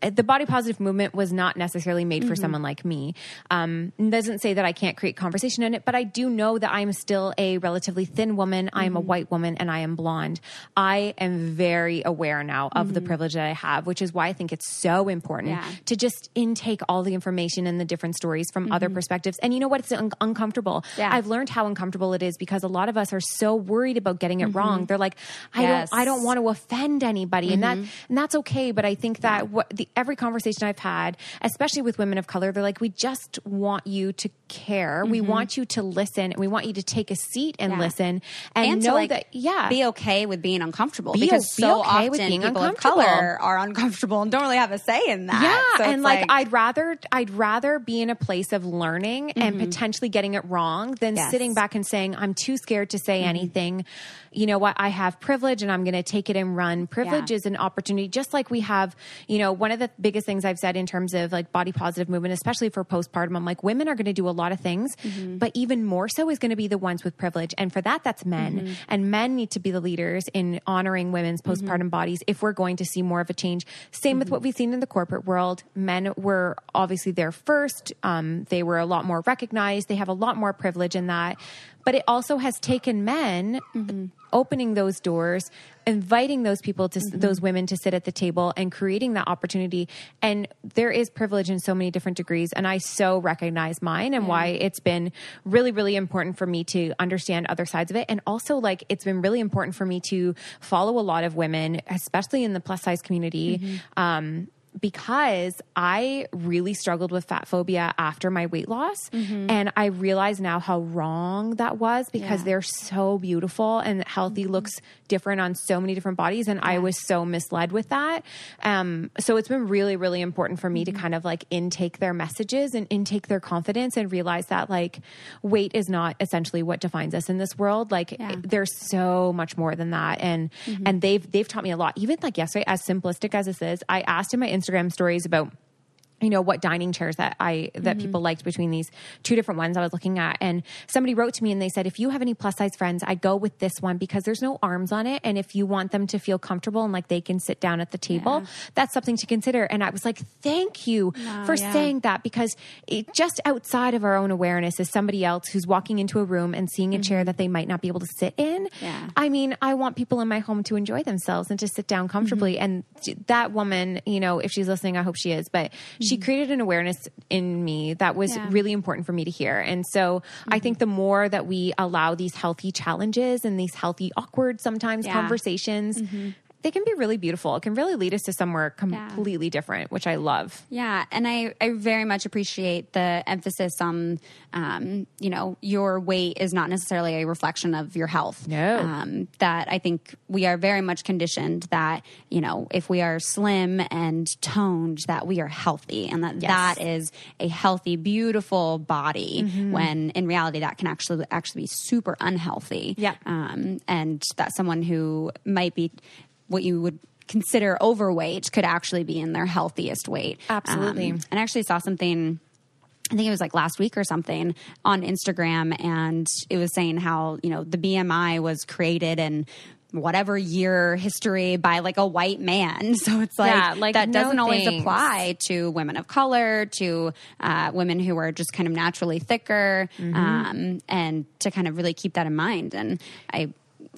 the body positive movement was not necessarily made for mm-hmm. someone like me. Um, it doesn't say that I can't create conversation in it, but I do know that I'm still a relatively thin woman. I am a white woman, and I am blonde. I am very aware now of the privilege that I have, which is why I think it's so important
Yeah.
to just intake all the information and the different stories from other perspectives. And you know what? It's un- uncomfortable.
Mm-hmm. Yeah.
I've learned how uncomfortable it is because a lot of us are so worried about getting it wrong. They're like, I
Mm-hmm. Yes. Mm-hmm.
don't, I don't want to offend anybody, and that, and that's okay. But I think that what the every conversation I've had, especially with women of color, they're like, we just want you to care. We want you to listen. and We want you to take a seat and
Mm-hmm. Yeah.
listen and,
to,
know
like,
that, yeah,
be okay with being uncomfortable
Be
because
be
so
okay
often
being
people of color are uncomfortable and don't really have a say in that.
Yeah,
So
and
it's
like, I'd rather I'd rather be in a place of learning and mm-hmm. potentially getting it wrong than
Yes.
sitting back and saying I'm too scared to say mm-hmm. anything. You know what? I have privilege and I'm going to take it and run. Privilege
Yeah.
is an opportunity just like we have, you know, one of the biggest things I've said in terms of like body positive movement especially for postpartum I'm like women are going to do a lot of things, mm-hmm. but even more so is going to be the ones with privilege and for that that's men. Mm-hmm. And men need to be the leaders in honoring women's mm-hmm. postpartum bodies if we're going to see more of a change. Same with what we've seen in the corporate world. Men were obviously there first. Um, they were a lot more recognized. They have a lot more privilege in that. But it also has taken men mm-hmm. opening those doors, inviting those people to mm-hmm. those women to sit at the table and creating that opportunity. And there is privilege in so many different degrees. And I so recognize mine and why it's been really, really important for me to understand other sides of it. And also, like, it's been really important for me to follow a lot of women, especially in the plus size community. Mm-hmm. Um, because I really struggled with fat phobia after my weight loss. Mm-hmm. And I realize now how wrong that was because
Yeah.
they're so beautiful and healthy mm-hmm. looks different on so many different bodies. And I was so misled with that. Um, so it's been really, really important for me to mm-hmm. kind of like intake their messages and intake their confidence and realize that like weight is not essentially what defines us in this world. Like
Yeah.
there's so much more than that. And, and they've, they've taught me a lot. Even like yesterday, as simplistic as this is, I asked in my Instagram stories about you know what dining chairs that I that mm-hmm. people liked between these two different ones I was looking at. And somebody wrote to me and they said if you have any plus size friends I go with this one because there's no arms on it. And if you want them to feel comfortable and like they can sit down at the table that's something to consider. And I was like thank you for
yeah.
saying that because it, just outside of our own awareness is somebody else who's walking into a room and seeing a chair mm-hmm. that they might not be able to sit in.
Yeah.
I mean, I want people in my home to enjoy themselves and to sit down comfortably. Mm-hmm. And that woman, you know, if she's listening, I hope she is, but she mm. created an awareness in me that was
Yeah.
really important for me to hear. And so I think the more that we allow these healthy challenges and these healthy, awkward sometimes
Yeah.
conversations, mm-hmm. They can be really beautiful. It can really lead us to somewhere completely different, which I love.
Yeah, and I, I very much appreciate the emphasis on, um, you know, your weight is not necessarily a reflection of your health.
No.
Um, that I think we are very much conditioned that, you know, if we are slim and toned, that we are healthy and that that is a healthy, beautiful body when in reality that can actually actually be super unhealthy.
Yeah.
Um, and that someone who might be what you would consider overweight could actually be in their healthiest weight.
Absolutely.
Um, and I actually saw something. I think it was like last week or something on Instagram, and it was saying how you know the BMI was created in whatever year history by like a white man. So it's like,
Yeah, like,
that
no
doesn't always apply to women of color, to uh, women who are just kind of naturally thicker,
Mm-hmm.
um, and to kind of really keep that in mind. And I,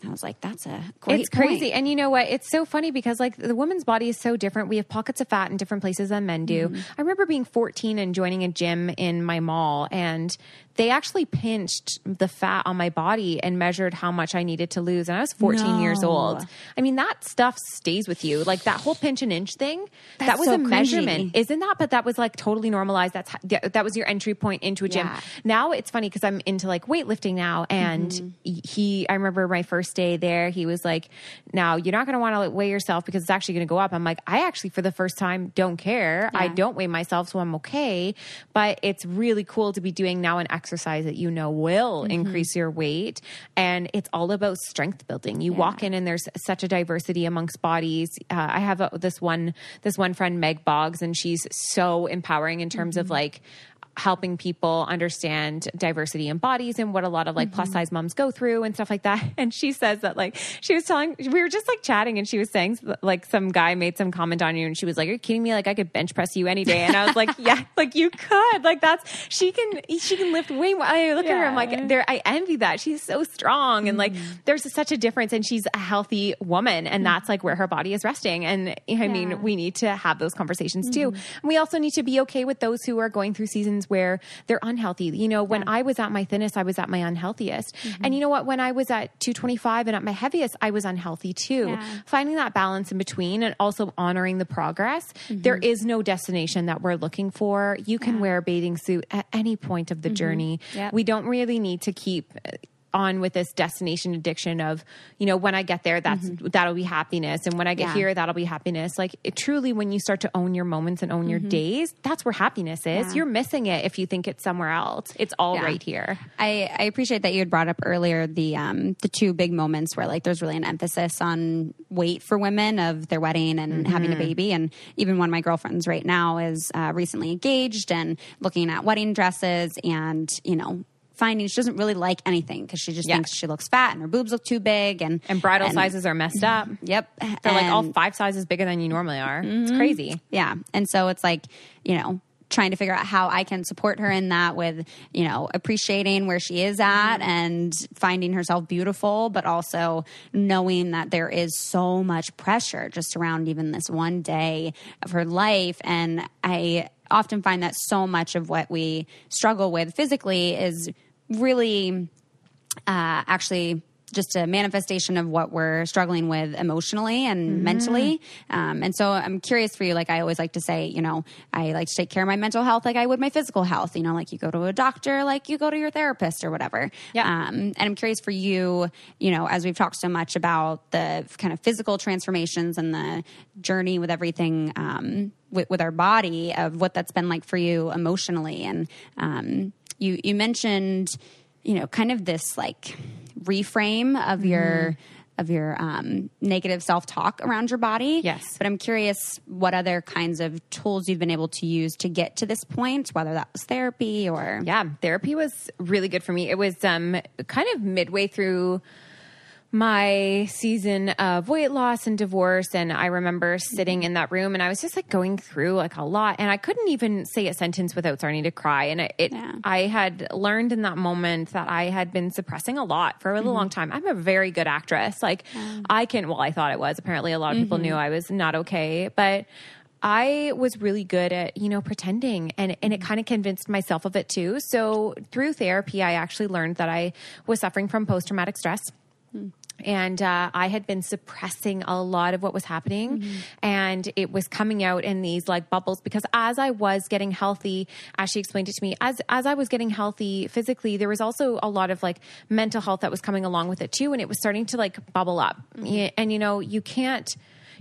I was like, that's a great.
it's crazy.
point.
And you know what? It's so funny because like the woman's body is so different. We have pockets of fat in different places than men do.
Mm-hmm.
I remember being 14 and joining a gym in my mall and they actually pinched the fat on my body and measured how much I needed to lose. And I was 14 years old. I mean, that stuff stays with you. Like that whole pinch an inch thing, that was
so
a
cringy.
measurement. Isn't that? But that was like totally normalized. That's that was your entry point into a gym.
Yeah.
Now it's funny because I'm into like weightlifting now, and
Mm-hmm.
he. I remember my first day there, he was like, "Now you're not going to want to weigh yourself because it's actually going to go up." I'm like, "I actually, for the first time, don't care. I don't weigh myself, so I'm okay." But it's really cool to be doing now an exercise that you know will increase your weight, and it's all about strength building. You walk in, and there's such a diversity amongst bodies. Uh, I have a, this one this one friend, Meg Boggs, and she's so empowering in terms of like helping people understand diversity in bodies and what a lot of like plus mm-hmm. size moms go through and stuff like that. And she says that like she was telling we were just like chatting and she was saying like some guy made some comment on you and she was like, "Are you kidding me? Like I could bench press you any day." And I was like, "Yeah, like you could. Like that's she can she can lift way more." I look at her, I'm like, "There, I envy that. She's so strong and like mm-hmm. there's such a difference and she's a healthy woman and mm-hmm. that's like where her body is resting. And I mean, we need to have those conversations too. And we also need to be okay with those who are going through seasons where they're unhealthy. You know, when I was at my thinnest, I was at my unhealthiest. Mm-hmm. And you know what? When I was at 225 and at my heaviest, I was unhealthy too.
Yeah.
Finding that balance in between and also honoring the progress. Mm-hmm. There is no destination that we're looking for. You can wear a bathing suit at any point of the mm-hmm. journey.
Yep.
We don't really need to keep on with this destination addiction of you know when i get there that's that'll be happiness and when i get
Mm-hmm. Yeah.
here that'll be happiness like it truly when you start to own your moments and own your days that's where happiness is
Mm-hmm. Yeah.
you're missing it if you think it's somewhere else it's all right
Yeah.
here
I, I appreciate that you had brought up earlier the um, the two big moments where like there's really an emphasis on weight for women of their wedding and having a baby, and even one of my girlfriends right now is uh, recently engaged and looking at wedding dresses and you know finding she doesn't really like anything because she just
Yeah.
thinks she looks fat and her boobs look too big and
and bridal sizes are messed up
Yep,
they're like all five sizes bigger than you normally are it's mm-hmm. crazy
yeah. And so it's like, you know, trying to figure out how I can support her in that with, you know, appreciating where she is at mm-hmm. and finding herself beautiful, but also knowing that there is so much pressure just around even this one day of her life. And I often find that so much of what we struggle with physically is really uh, actually just a manifestation of what we're struggling with emotionally and mentally. Um, and so I'm curious for you. Like I always like to say, you know, I like to take care of my mental health like I would my physical health. You know, like you go to a doctor, like you go to your therapist or whatever.
Yeah.
Um, and I'm curious for you, you know, as we've talked so much about the kind of physical transformations and the journey with everything um, with, with our body of what that's been like for you emotionally. And um, you you mentioned, you know, kind of this like reframe of your of your um, negative self talk around your body.
Yes.
But I'm curious what other kinds of tools you've been able to use to get to this point, whether that was therapy or
Yeah, therapy was really good for me. It was um, kind of midway through my season of weight loss and divorce and I remember sitting in that room and I was just like going through like a lot and I couldn't even say a sentence without starting to cry and it, it
Yeah.
I had learned in that moment that I had been suppressing a lot for a really long mm-hmm. time. I'm a very good actress. Like I can well I thought it was. Apparently a lot of people mm-hmm. knew I was not okay, but I was really good at, you know, pretending and, and it mm-hmm. kind of convinced myself of it too. So through therapy, I actually learned that I was suffering from post traumatic stress. Hmm. And uh, I had been suppressing a lot of what was happening, and it was coming out in these like bubbles. Because as I was getting healthy, as she explained it to me, as as I was getting healthy physically, there was also a lot of like mental health that was coming along with it too, and it was starting to like bubble up. Yeah, And you know, you can't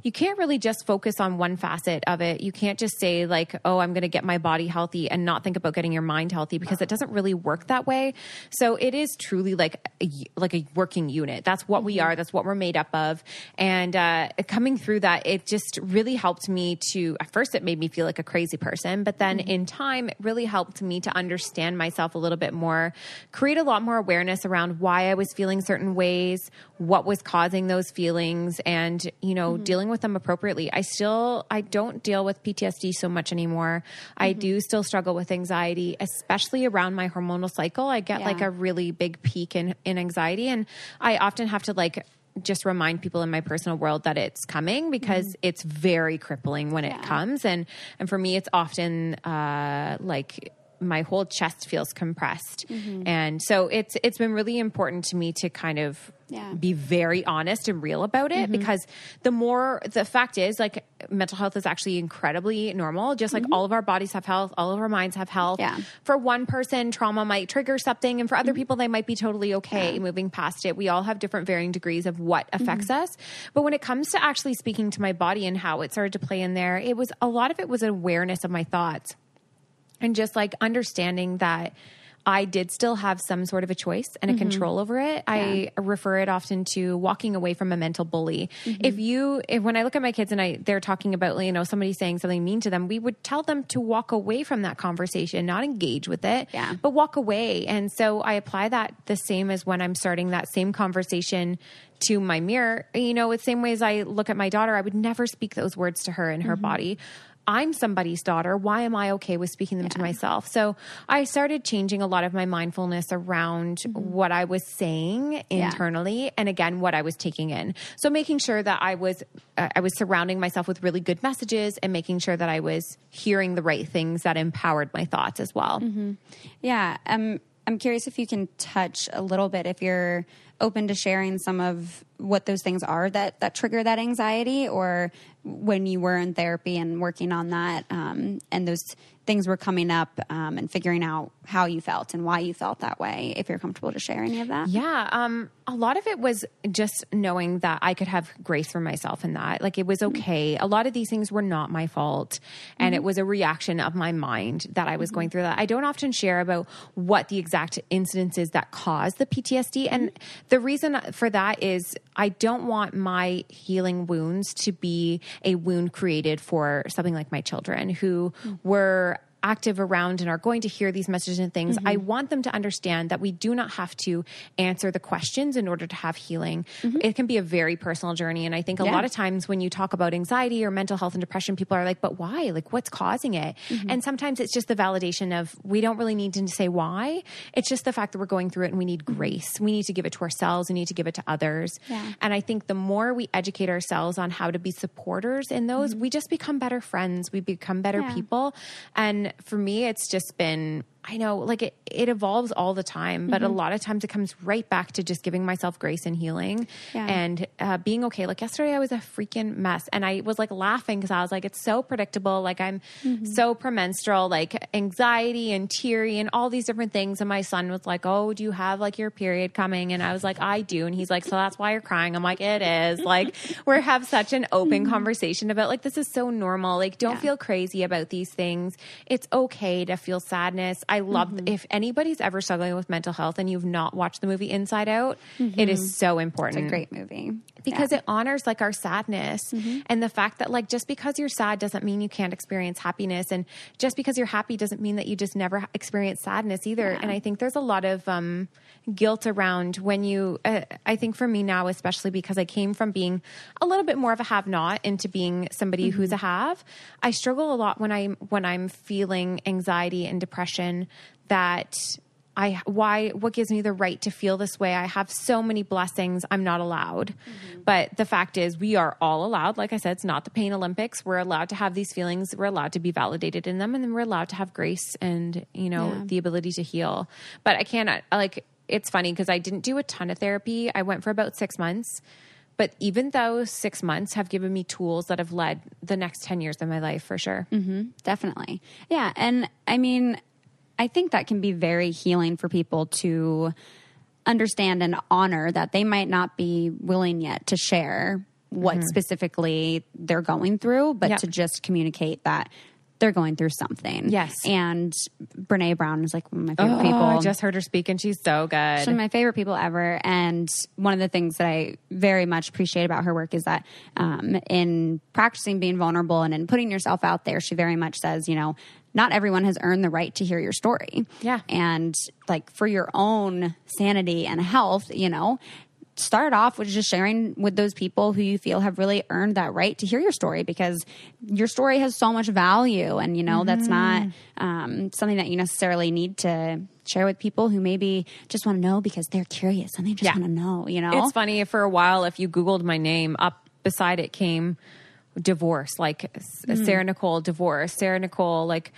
you can't really just focus on one facet of it. You can't just say like, "Oh, I'm going to get my body healthy" and not think about getting your mind healthy because it doesn't really work that way. So it is truly like a, like a working unit. That's what we mm-hmm. are. That's what we're made up of. And uh, coming through that, it just really helped me to. At first, it made me feel like a crazy person, but then mm-hmm. in time, it really helped me to understand myself a little bit more, create a lot more awareness around why I was feeling certain ways, what was causing those feelings, and you know, mm-hmm. dealing with them appropriately. I still I don't deal with PTSD so much anymore. I mm-hmm. do still struggle with anxiety, especially around my hormonal cycle. I get
Yeah.
like a really big peak in in anxiety and I often have to like just remind people in my personal world that it's coming because mm-hmm. it's very crippling when it comes and and for me it's often uh like my whole chest feels compressed mm-hmm. and so it's it's been really important to me to kind of
Yeah.
be very honest and real about it mm-hmm. because the more the fact is like mental health is actually incredibly normal. Just like mm-hmm. all of our bodies have health all of our minds have health.
Yeah.
for one person trauma might trigger something and for other mm-hmm. people they might be totally okay moving past it. We all have different varying degrees of what affects us. But when it comes to actually speaking to my body and how it started to play in there it was a lot of it was awareness of my thoughts and just like understanding that I did still have some sort of a choice and a mm-hmm. control over it. I refer it often to walking away from a mental bully. Mm-hmm. If you, if when I look at my kids and I, they're talking about, you know, somebody saying something mean to them, we would tell them to walk away from that conversation, not engage with it,
Yeah.
but walk away. And so I apply that the same as when I'm starting that same conversation to my mirror. You know, the same way as I look at my daughter, I would never speak those words to her in her mm-hmm. body. I'm somebody's daughter. Why am I okay with speaking them to myself? So I started changing a lot of my mindfulness around what I was saying internally and again what I was taking in. So making sure that I was uh, I was surrounding myself with really good messages and making sure that I was hearing the right things that empowered my thoughts as well.
Yeah, um, I'm curious if you can touch a little bit if you're open to sharing some of what those things are that that trigger that anxiety, or when you were in therapy and working on that, um, and those things were coming up um, and figuring out how you felt and why you felt that way. If you're comfortable to share any of that,
Yeah, um, a lot of it was just knowing that I could have grace for myself in that. Like it was mm-hmm. okay. A lot of these things were not my fault, and it mm-hmm. was a reaction of my mind that I was mm-hmm. going through that. I don't often share about what the exact incidences that caused the PTSD, and the reason for that is I don't want my healing wounds to be a wound created for something like my children who mm. were active around and are going to hear these messages and things, I mm-hmm. want them to understand that we do not have to answer the questions in order to have healing. Mm-hmm. It can be a very personal journey. And I think a
Yeah.
lot of times when you talk about anxiety or mental health and depression, people are like, but why? Like, what's causing it? Mm-hmm. And sometimes it's just the validation of we don't really need to say why. It's just the fact that we're going through it and we need grace. We need to give it to ourselves. We need to give it to others.
Yeah.
And I think the more we educate ourselves on how to be supporters in those, we just become better friends. We become better
Yeah.
people. And for me, it's just been, I know, like it, it evolves all the time, but a mm-hmm. lot of times it comes right back to just giving myself grace and healing
Yeah.
and uh, being okay. Like yesterday, I was a freaking mess and I was like laughing because I was like, it's so predictable. Like I'm mm-hmm. so premenstrual, like anxiety and teary and all these different things. And my son was like, Oh, do you have like your period coming? And I was like, I do. And he's like, So that's why you're crying. I'm like, It is. Like, we have such an open mm-hmm. conversation about like, this is so normal. Like, don't
Yeah.
feel crazy about these things. It's okay to feel sadness. I love mm-hmm. if anybody's ever struggling with mental health and you've not watched the movie Inside Out, it is mm-hmm. so important.
It's a great movie.
Because
Yeah.
it honors like our sadness mm-hmm. and the fact that like just because you're sad doesn't mean you can't experience happiness. And just because you're happy doesn't mean that you just never experience sadness either. And i think there's a lot of um guilt around when you uh, i think for me now especially because i came from being a little bit more of a have not into being somebody who's a have i struggle a lot when I'm, when i'm feeling anxiety and depression that I why what gives me the right to feel this way? I have so many blessings. I'm not allowed. But the fact is we are all allowed. Like I said, it's not the pain Olympics. We're allowed to have these feelings. We're allowed to be validated in them and then we're allowed to have grace and, you know,
Yeah.
the ability to heal. But I cannot like it's funny because I didn't do a ton of therapy. I went for about 6 months. But even though 6 months have given me tools that have led the next 10 years of my life for sure. Mm-hmm.
definitely. Yeah, and I mean, I think that can be very healing for people to understand and honor that they might not be willing yet to share what mm-hmm. specifically they're going through, but
Yeah.
to just communicate that they're going through something.
Yes.
And Brene Brown is like one of my favorite people.
Oh, I just heard her speak and she's so good.
She's one of my favorite people ever. And one of the things that I very much appreciate about her work is that um, in practicing being vulnerable and in putting yourself out there, she very much says, you know, not everyone has earned the right to hear your story.
Yeah.
And like for your own sanity and health, you know, start off with just sharing with those people who you feel have really earned that right to hear your story because your story has so much value and you know that's not um, something that you necessarily need to share with people who maybe just want to know because they're curious and they just
Yeah.
want to know you know?
It's funny for a while if you googled my name up beside it came divorce like S- Sarah Nicole divorce Sarah Nicole like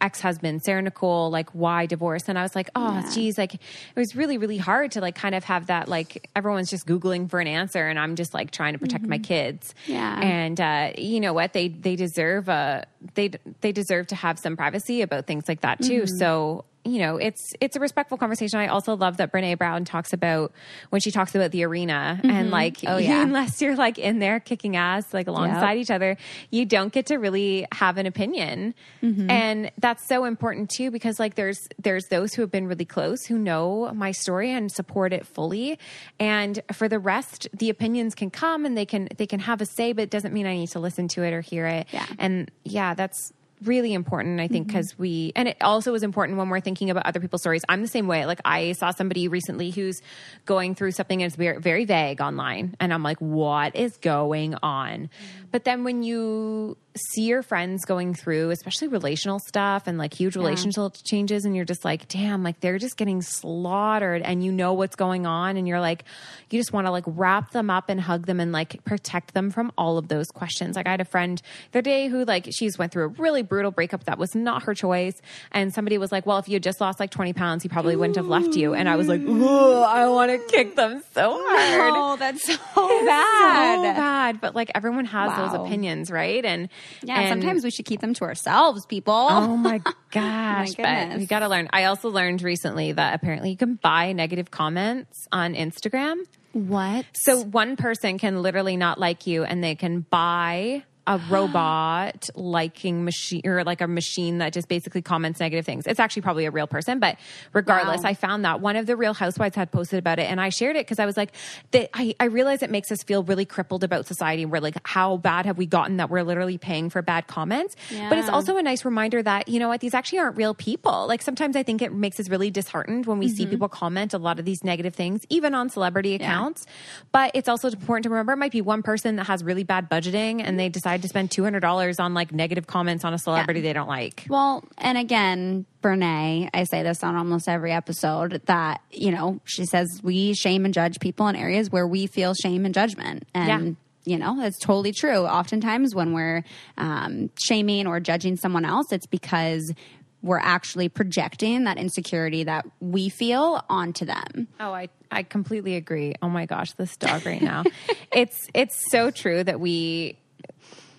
ex husband, Sarah Nicole, like why divorce? And I was like, oh,
Yeah.
geez, like it was really, really hard to like kind of have that like everyone's just googling for an answer, and I'm just like trying to protect my kids.
Mm-hmm. Yeah.
and uh, you know what? They they deserve a they they deserve to have some privacy about things like that too.
Mm-hmm.
So you know, it's it's a respectful conversation. I also love that Brene Brown talks about when she talks about the arena and like,
Oh, yeah.
unless you're like in there kicking ass like alongside each other, you don't get to really have an opinion.
Mm-hmm.
And that's so important too because like there's there's those who have been really close who know my story and support it fully. And for the rest, the opinions can come and they can they can have a say, but it doesn't mean I need to listen to it or hear it.
Yeah. Mm-hmm.
And yeah, that's really important i think mm-hmm. because we and it also is important when we're thinking about other people's stories. I'm the same way. Like i saw somebody recently who's going through something it's very, very vague online and i'm like what is going on mm-hmm. But then when you see your friends going through especially relational stuff and like huge relational changes and you're just like damn like they're just getting slaughtered and you know what's going on and you're like you just want to like wrap them up and hug them and like protect them from all of those questions like i had a friend the day who like she's went through a really brutal breakup that was not her choice and somebody was like well if you had just lost like 20 pounds he probably wouldn't have left you and i was like Ooh, i want to kick them so hard
Oh, that's so
so
bad.
bad but like everyone has
Wow.
Those opinions right and
Yeah,
and-
sometimes we should keep them to ourselves, people.
Oh my gosh. but we got to learn. I also learned recently that apparently you can buy negative comments on Instagram.
what?
So one person can literally not like you and they can buy a robot liking machine or like a machine that just basically comments negative things. It's actually probably a real person, but regardless,
Wow.
I found that one of the real housewives had posted about it and I shared it because I was like, that I, I realize it makes us feel really crippled about society. We're like, how bad have we gotten that we're literally paying for bad comments? But it's also a nice reminder that, you know what, these actually aren't real people. Like sometimes I think it makes us really disheartened when we see mm-hmm. people comment a lot of these negative things, even on celebrity accounts. But it's also important to remember it might be one person that has really bad budgeting and they decide to spend $200 on like negative comments on a celebrity they don't like.
Well, and again, Brene, I say this on almost every episode that, you know, she says we shame and judge people in areas where we feel shame and judgment. And, you know, that's totally true. Oftentimes when we're um, shaming or judging someone else, it's because we're actually projecting that insecurity that we feel onto them.
Oh, I, I completely agree. Oh my gosh, this dog right now. it's it's so true that we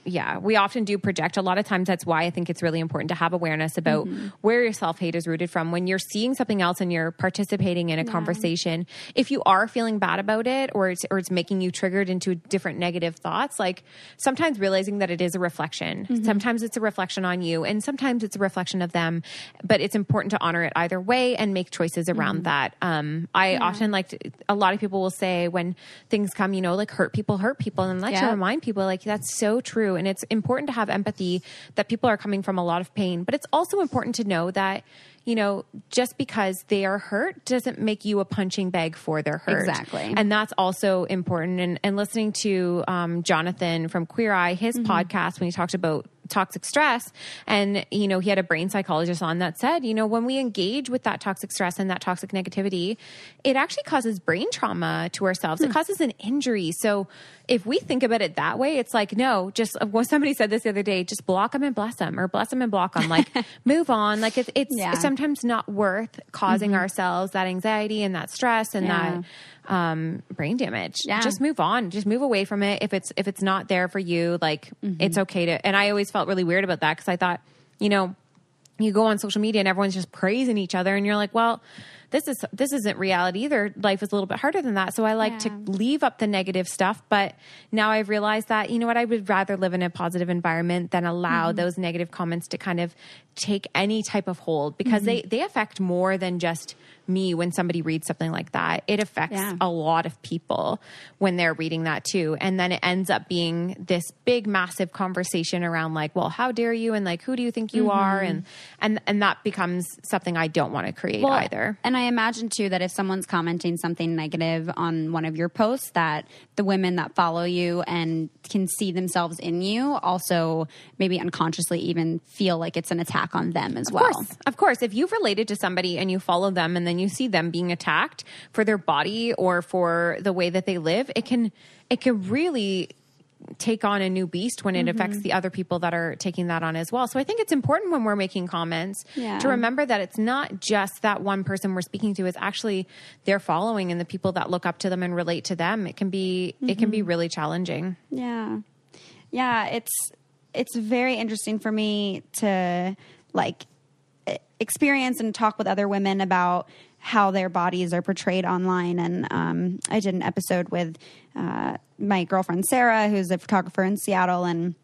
yeah, we often do project. A lot of times that's why I think it's really important to have awareness about mm-hmm. where your self-hate is rooted from. When you're seeing something else and you're participating in a conversation, if you are feeling bad about it or it's or it's making you triggered into different negative thoughts, like sometimes realizing that it is a reflection. Mm-hmm. Sometimes it's a reflection on you and sometimes it's a reflection of them, but it's important to honor it either way and make choices around mm-hmm. that. Um, I often like to, a lot of people will say when things come, you know, like hurt people hurt people and I like to remind people like that's so true and it's important to have empathy that people are coming from a lot of pain, but it's also important to know that you know, just because they are hurt doesn't make you a punching bag for their hurt.
Exactly.
And that's also important. And, and listening to um, Jonathan from Queer Eye, his podcast, when he talked about toxic stress, and, you know, he had a brain psychologist on that said, you know, when we engage with that toxic stress and that toxic negativity, it actually causes brain trauma to ourselves. It causes an injury. So if we think about it that way, it's like, no, just uh, well, somebody said this the other day, just block them and bless them or bless them and block them. Like move on. Like it's, it's
Yeah.
sometimes not worth causing mm-hmm. ourselves that anxiety and that stress and
Yeah.
that um, brain damage.
Yeah.
Just move on. Just move away from it. If it's if it's not there for you, like mm-hmm. it's okay to. And I always felt really weird about that because I thought, you know, you go on social media and everyone's just praising each other, and you're like, well. This is this isn't reality either. Life is a little bit harder than that. So I like to leave up the negative stuff, but now I've realized that you know what I would rather live in a positive environment than allow
Mm-hmm.
those negative comments to kind of take any type of hold because they
Mm-hmm.
they affect more than just me when somebody reads something like that. It affects
Yeah.
a lot of people when they're reading that too. And then it ends up being this big massive conversation around like, well, how dare you and like who do you think you are and and and that becomes something I don't want to create
Well,
either.
And I imagine too that if someone's commenting something negative on one of your posts, that the women that follow you and can see themselves in you also maybe unconsciously even feel like it's an attack on them as well.
Of course, of course. If you've related to somebody and you follow them and then you see them being attacked for their body or for the way that they live, it can it can really take on a new beast when it
Mm-hmm.
affects the other people that are taking that on as well. So I think it's important when we're making comments
Yeah.
to remember that it's not just that one person we're speaking to, it's actually their following and the people that look up to them and relate to them. It can be it can be
Mm-hmm.
really challenging.
Yeah. Yeah, it's it's very interesting for me to like experience and talk with other women about how their bodies are portrayed online. And um, I did an episode with uh, my girlfriend Sarah, who's a photographer in Seattle, and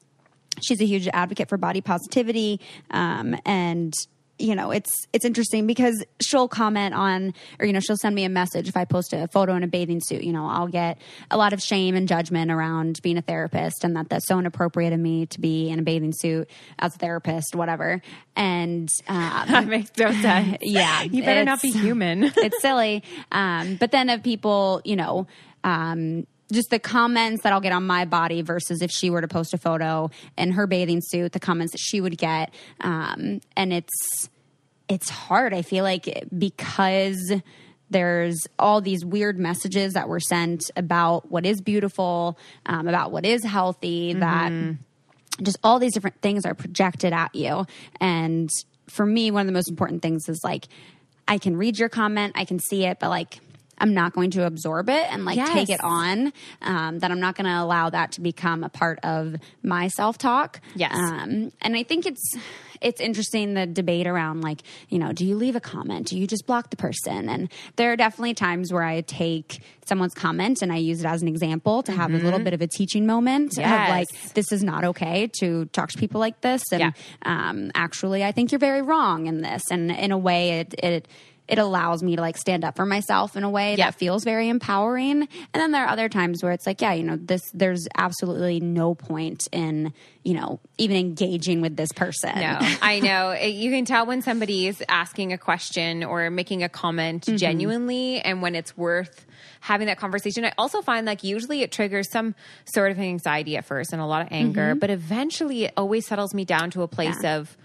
she's a huge advocate for body positivity. Um, and you know, it's it's interesting because she'll comment on, or you know, she'll send me a message if I post a photo in a bathing suit. You know, I'll get a lot of shame and judgment around being a therapist, and that that's so inappropriate of me to be in a bathing suit as a therapist, whatever. And um,
That makes no sense.
yeah,
You better not be human.
it's silly. Um, but then of people, you know, um, just the comments that I'll get on my body versus if she were to post a photo in her bathing suit, the comments that she would get, um, and it's it's hard. I feel like because there's all these weird messages that were sent about what is beautiful, um, about what is healthy, that just all these different things are projected at you. And for me, one of the most important things is like, I can read your comment, I can see it, but like, I'm not going to absorb it and like take it on. Um, that I'm not going to allow that to become a part of my self talk.
Yes.
Um, and I think it's it's interesting the debate around like you know do you leave a comment do you just block the person and there are definitely times where I take someone's comment and I use it as an example to have a little bit of a teaching moment
Mm-hmm. Yes.
of like this is not okay to talk to people like this and
Yeah.
um, actually I think you're very wrong in this and in a way it it it allows me to like stand up for myself in a way
Yeah.
that feels very empowering and then there are other times where it's like yeah you know this there's absolutely no point in you know even engaging with this person
No, I know. You can tell when somebody is asking a question or making a comment
Mm-hmm.
genuinely and when it's worth having that conversation. I also find like usually it triggers some sort of anxiety at first and a lot of anger, but eventually it always settles me down to a place
Mm-hmm. Yeah.
of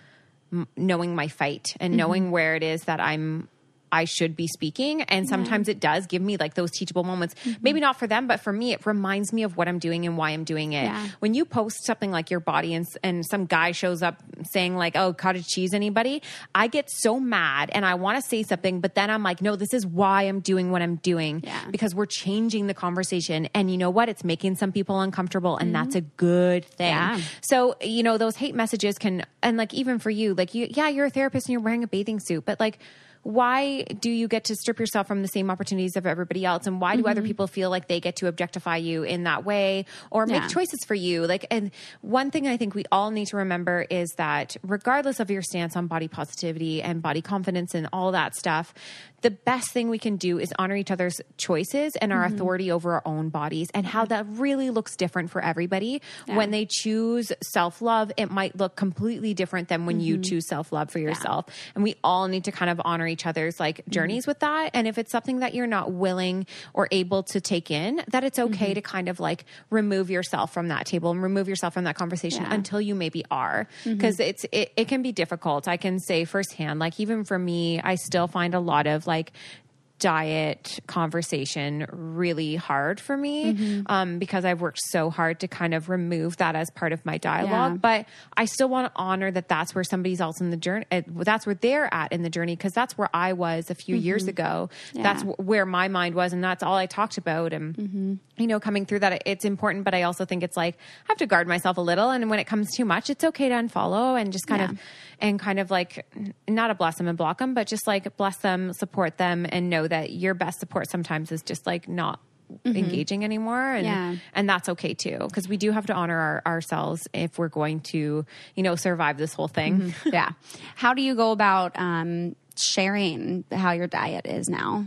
m- knowing my fight and knowing where it is that I'm I should be speaking and sometimes it does give me like those teachable moments.
Mm-hmm.
Maybe not for them, but for me it reminds me of what I'm doing and why I'm doing it.
Yeah.
When you post something like your body and and some guy shows up saying like, "Oh, cottage cheese anybody?" I get so mad and I want to say something, but then I'm like, "No, this is why I'm doing what I'm doing
Yeah.
because we're changing the conversation." And you know what? It's making some people uncomfortable and that's a good thing.
Yeah.
So, you know, those hate messages can, and like even for you, like you, yeah, you're a therapist and you're wearing a bathing suit, but like, why do you get to strip yourself from the same opportunities of everybody else? And why do other mm-hmm. people feel like they get to objectify you in that way or make
Yeah.
choices for you? Like, and one thing I think we all need to remember is that regardless of your stance on body positivity and body confidence and all that stuff, the best thing we can do is honor each other's choices and our mm-hmm. authority over our own bodies and how mm-hmm. that really looks different for everybody. When they choose self love, it might look completely different than when you mm-hmm. choose self love for yourself. And we all need to kind of honor each other's like journeys with that. And if it's something that you're not willing or able to take in, that it's okay to kind of like remove yourself from that table and remove yourself from that conversation
Yeah.
until you maybe are. Because it's it, it can be difficult. I can say firsthand, like even for me, I still find a lot of like diet conversation really hard for me um, because I've worked so hard to kind of remove that as part of my dialogue.
Yeah.
But I still want to honor that that's where somebody's else in the journey. uh, That's where they're at in the journey because that's where I was a few years ago. That's w- where my mind was, and that's all I talked about. And you know, coming through that, it's important. But I also think it's like I have to guard myself a little. And when it comes too much, it's okay to unfollow and just kind
Yeah.
of and kind of like not a bless them and block them, but just like bless them, support them, and know that your best support sometimes is just like not engaging anymore and
Yeah.
and that's okay too because we do have to honor our, ourselves if we're going to you know survive this whole thing
yeah. How do you go about um, sharing how your diet is now?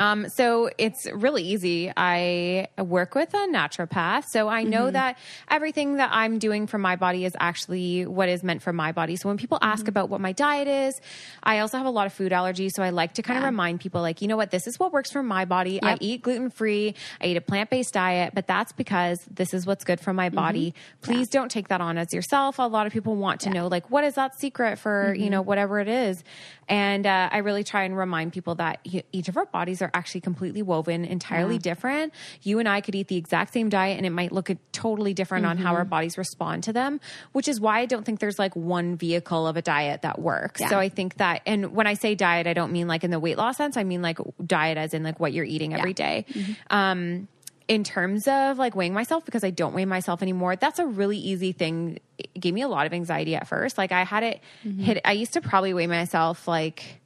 Um, so it's really easy. I work with a naturopath, so I know mm-hmm. that everything that I'm doing for my body is actually what is meant for my body. So when people ask mm-hmm. about what my diet is, I also have a lot of food allergies, so I like to kind of remind people, like, you know what, this is what works for my body. I eat gluten free, I eat a plant based diet, but that's because this is what's good for my body. Mm-hmm. Please don't take that on as yourself. A lot of people want to know, like, what is that secret for, you know, whatever it is. And uh, I really try and remind people that each of our bodies are actually completely woven, entirely different. You and I could eat the exact same diet and it might look totally different on how our bodies respond to them, which is why I don't think there's like one vehicle of a diet that works. So I think that, and when I say diet, I don't mean like in the weight loss sense, I mean like diet as in like what you're eating every day. Um, in terms of like weighing myself because I don't weigh myself anymore, that's a really easy thing. It gave me a lot of anxiety at first. Like I had it mm-hmm. hit, I used to probably weigh myself like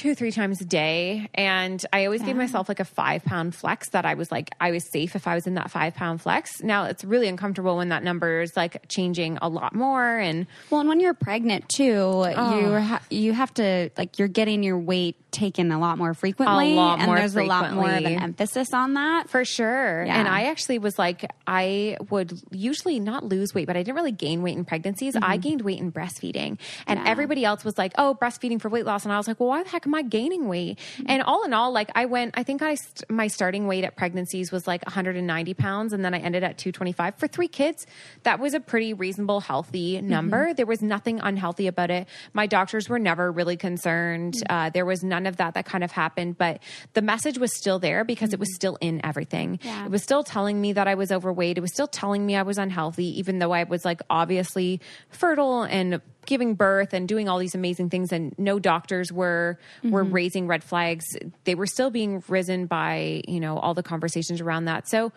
two, three times a day. And I always gave myself like a five pound flex that I was like, I was safe if I was in that five pound flex. Now it's really uncomfortable when that number is like changing a lot more. And
Well, and when you're pregnant too, you ha- you have to like you're getting your weight taken a lot more frequently,
lot
and
more
there's a lot more of an emphasis on that.
For sure.
Yeah.
And I actually was like, I would usually not lose weight, but I didn't really gain weight in pregnancies. I gained weight in breastfeeding. And
Mm-hmm. Yeah.
everybody else was like, oh, breastfeeding for weight loss. And I was like, well, why the heck am I gaining weight?
Mm-hmm.
And all in all, like I went, I think I, st- my starting weight at pregnancies was like 190 pounds. And then I ended at 225 for three kids. That was a pretty reasonable, healthy
Mm-hmm.
number. There was nothing unhealthy about it. My doctors were never really concerned.
Mm-hmm.
Uh, there was none of that that kind of happened, but the message was still there because it was still in everything.
Yeah.
It was still telling me that I was overweight. It was still telling me I was unhealthy, even though I was like obviously fertile and giving birth and doing all these amazing things and no doctors were were mm-hmm. raising red flags. They were still being risen by you know all the conversations around that. So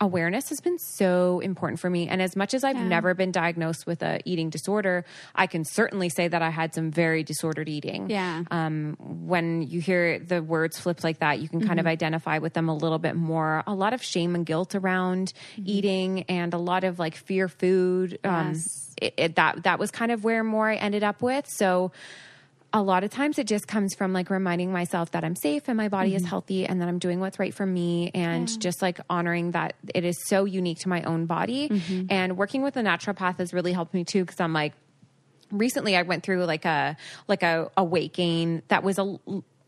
awareness has been so important for me and as much as i've never been diagnosed with a eating disorder i can certainly say that i had some very disordered eating
Yeah.
um, when you hear the words flipped like that, you can kind of identify with them a little bit more. A lot of shame and guilt around eating, and a lot of like fear food. Um,
Yes.
it, it, that that was kind of where more I ended up with. So. A lot of times it just comes from like reminding myself that I'm safe and my body is mm-hmm. healthy and that I'm doing what's right for me and just like honoring that it is so unique to my own body. Mm-hmm. And working with a naturopath has really helped me too because I'm like, recently I went through like a like a, a weight gain that was a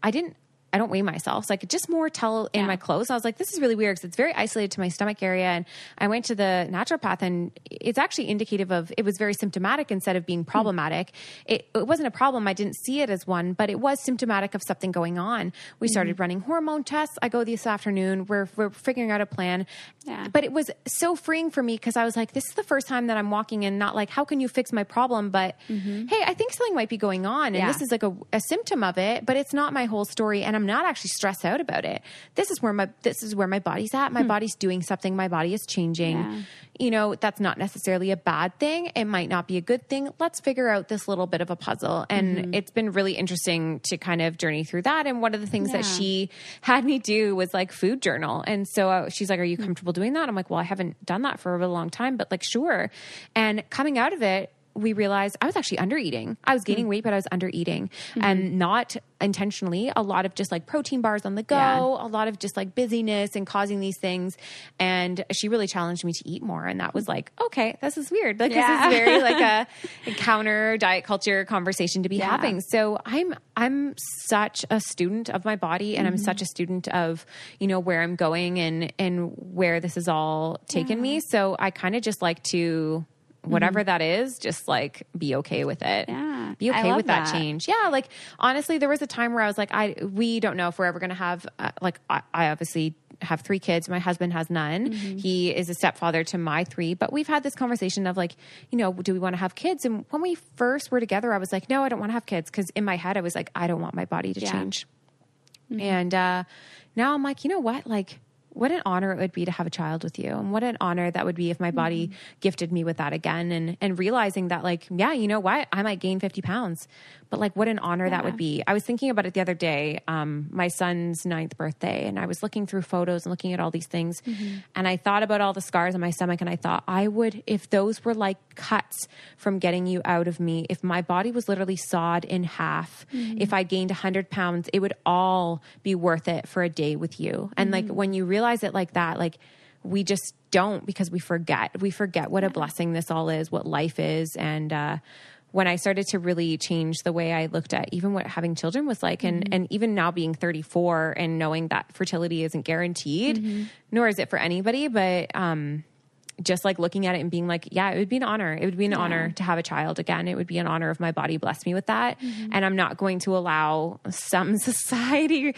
I didn't I don't weigh myself. So I could just more tell in my clothes. I was like, this is really weird because it's very isolated to my stomach area. And I went to the naturopath and it's actually indicative of it was very symptomatic instead of being hmm. problematic. It, it wasn't a problem. I didn't see it as one, but it was symptomatic of something going on. We hmm. started running hormone tests. I go this afternoon. We're, we're figuring out a plan.
Yeah.
But it was so freeing for me because I was like, this is the first time that I'm walking in, not like, how can you fix my problem? But mm-hmm. hey, I think something might be going on. And
Yeah.
this is like a, a symptom of it, but it's not my whole story. And I'm not actually stressed out about it. This is where my, this is where my body's at. My hmm. body's doing something. My body is changing.
Yeah.
You know, that's not necessarily a bad thing. It might not be a good thing. Let's figure out this little bit of a puzzle. And hmm. it's been really interesting to kind of journey through that. And one of the things that she had me do was like food journal. And so uh, she's like, Are you hmm. comfortable doing that? I'm like, Well, I haven't done that for a really long time, but like, sure. And coming out of it, we realized I was actually under eating. I was gaining mm. weight, but I was under eating mm-hmm. and not intentionally. A lot of just like protein bars on the go,
Yeah.
a lot of just like busyness and causing these things. And she really challenged me to eat more. And that was mm-hmm. like, okay, this is weird. Like,
Yeah.
this is very like a, a counter diet culture conversation to be
Yeah.
having. So I'm I'm such a student of my body and I'm such mm-hmm. a student of, you know, where I'm going and and where this has all taken me. So I kind of just like to whatever that is, just like be okay with it.
Yeah.
Be okay with that,
that.
change. Yeah, like honestly there was a time where I was like I we don't know if we're ever going to have uh, like I, I obviously have three kids. My husband has none.
Mm-hmm.
He is a stepfather to my three, but we've had this conversation of like, you know, do we want to have kids? And when we first were together, I was like, no, I don't want to have kids because in my head I was like, I don't want my body to
Yeah.
change. And uh, now I'm like, you know what? Like, what an honor it would be to have a child with you, and what an honor that would be if my body mm-hmm. gifted me with that again. And and realizing that, like, yeah, you know what? I might gain 50 pounds, but like, what an honor that would be. I was thinking about it the other day, um, my son's ninth birthday, and I was looking through photos and looking at all these things, and I thought about all the scars on my stomach, and I thought I would, if those were like cuts from getting you out of me, if my body was literally sawed in half, if I gained 100 pounds, it would all be worth it for a day with you. And like when you realize it like that, like we just don't because we forget. We forget what a blessing this all is, what life is. And, uh, when I started to really change the way I looked at even what having children was like, and, and even now being 34 and knowing that fertility isn't guaranteed, nor is it for anybody, but, um, just like looking at it and being like, yeah, it would be an honor. It would be an
Yeah.
honor to have a child again. It would be an honor if my body blessed me with that.
Mm-hmm.
And I'm not going to allow some society,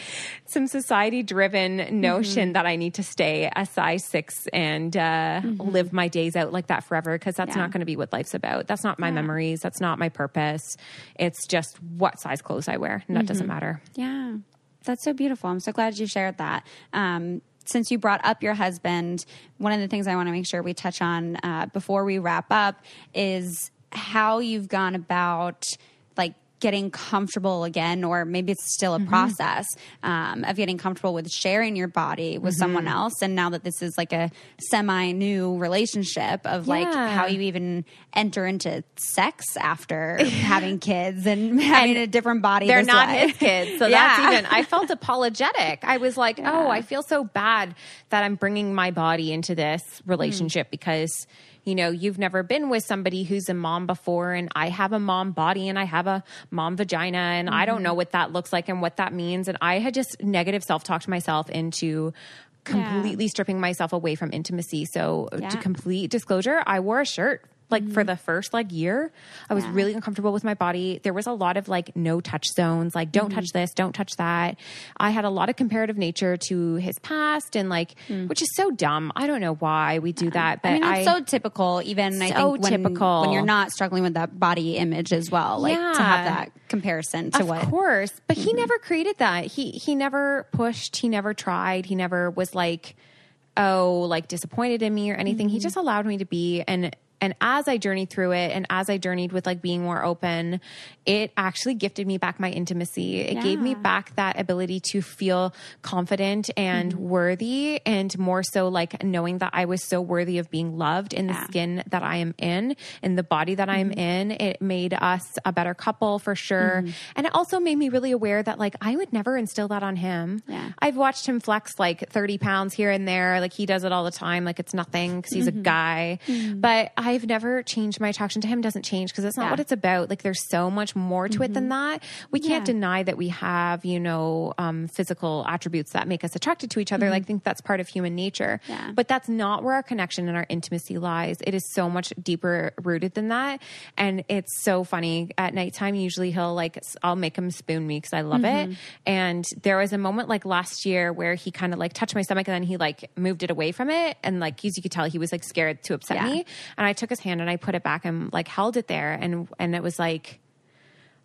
some society driven
Mm-hmm.
notion that I need to stay a size six and uh, live my days out like that forever because that's
Mm-hmm. Yeah.
not going to be what life's about. That's not my memories. That's not my purpose. It's just what size clothes I wear. And that doesn't
Mm-hmm.
matter.
Yeah, that's so beautiful. I'm so glad you shared that. Um, since you brought up your husband, one of the things I want to make sure we touch on uh, before we wrap up is how you've gone about like getting comfortable again, or maybe it's still a
Mm-hmm.
process um, of getting comfortable with sharing your body with someone
Mm-hmm.
else. And now that this is like a semi new relationship of like how you even enter into sex after having kids and having a different body.
they're not
way.
his kids. So
Yeah.
that's even, I felt apologetic. I was like, oh, I feel so bad that I'm bringing my body into this relationship because, you know, you've never been with somebody who's a mom before and I have a mom body and I have a mom vagina and I don't mm-hmm. know what that looks like and what that means. And I had just negative self talked myself into completely stripping myself away from intimacy. So
Yeah.
to complete disclosure, I wore a shirt like for the first like year i was
Yeah.
really uncomfortable with my body there was a lot of like no touch zones like don't touch this don't touch that i had a lot of comparative nature to his past and like which is so dumb i don't know why we do that but
I mean, that's
I,
so typical. Even I
So
think when,
typical.
when you're not struggling with that body image as well, like to have that comparison to
of
what. Mm-hmm.
course but he never created that he he never pushed he never tried he never was like oh like disappointed in me or anything
Mm-hmm.
he just allowed me to be and and as I journeyed through it and as I journeyed with like being more open, it actually gifted me back my intimacy. It gave me back that ability to feel confident and
Mm-hmm.
worthy and more so like knowing that I was so worthy of being loved in the skin that I am in, in the body that I'm mm-hmm. in. It made us a better couple for sure. Mm-hmm. And it also made me really aware that like I would never instill that on him.
Yeah.
I've watched him flex like 30 pounds here and there. Like he does it all the time. Like it's nothing because he's a mm-hmm. guy. But I've never changed my attraction to him doesn't change because that's not
Yeah.
what it's about. Like there's so much more to it than mm-hmm. that. We can't deny that we have, you know, um, physical attributes that make us attracted to each other. Like mm-hmm. I think that's part of human nature.
Yeah.
But that's not where our connection and our intimacy lies. It is so much deeper rooted than that. And it's so funny. At nighttime, usually he'll like, I'll make him spoon me because I love it. Mm-hmm. And there was a moment like last year where he kind of like touched my stomach and then he like moved it away from it. And like, as you could tell, he was like scared to upset me. And I took his hand and I put it back and like held it there. And, and it was like,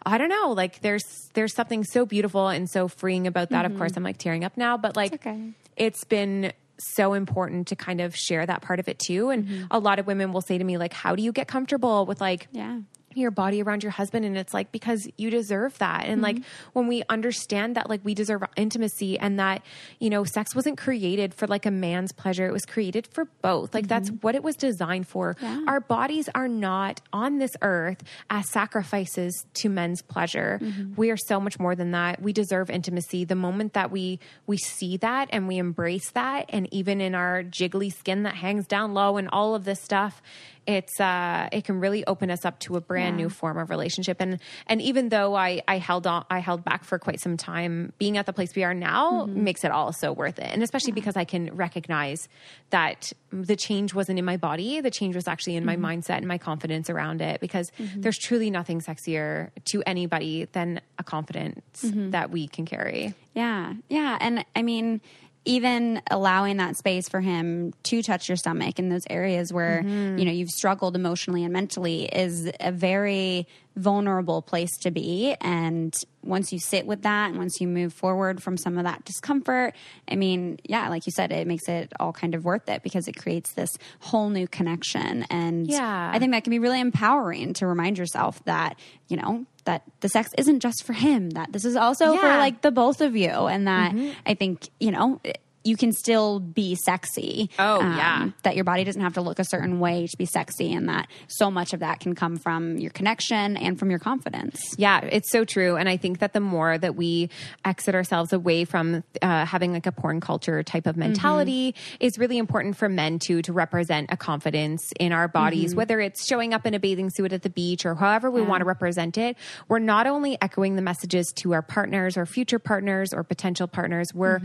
I don't know, like there's there's something so beautiful and so freeing about that. Of course, I'm like tearing up now, but like
Mm-hmm. okay.
it's been so important to kind of share that part of it too. And
Mm-hmm.
a lot of women will say to me like, "How do you get comfortable with like
Yeah.
Your body around your husband and it's like because you deserve that and like
Mm-hmm.
when we understand that like we deserve intimacy and that you know sex wasn't created for like a man's pleasure it was created for both like that's what it was designed for
Mm-hmm. Yeah.
our bodies are not on this earth as sacrifices to men's pleasure
Mm-hmm.
we are so much more than that we deserve intimacy the moment that we we see that and we embrace that and even in our jiggly skin that hangs down low and all of this stuff it's uh it can really open us up to a brand
Yeah.
new form of relationship and and even though i i held on i held back for quite some time being at the place we are now
Mm-hmm.
makes it all so worth it and especially because i can recognize that the change wasn't in my body the change was actually in
Mm-hmm.
my mindset and my confidence around it because there's truly nothing sexier to anybody than a confidence
Mm-hmm.
that we can carry
Yeah. Yeah. And I mean, even allowing that space for him to touch your stomach in those areas where, mm-hmm. you know, you've struggled emotionally and mentally is a very vulnerable place to be. And once you sit with that and once you move forward from some of that discomfort, I mean, yeah, like you said, it makes it all kind of worth it because it creates this whole new connection. And
Yeah.
I think that can be really empowering to remind yourself that, you know, that the sex isn't just for him, that this is also for like the both of you. And that mm-hmm. I think, you know, you can still be sexy. um,
Oh, yeah.
That your body doesn't have to look a certain way to be sexy, and that so much of that can come from your connection and from your confidence.
Yeah, it's so true. And I think that the more that we exit ourselves away from uh, having like a porn culture type of mentality is really important for men too to represent a confidence in our bodies, whether it's showing up in a bathing suit at the beach or however we want to represent it. We're not only echoing the messages to our partners or future partners or potential partners, we're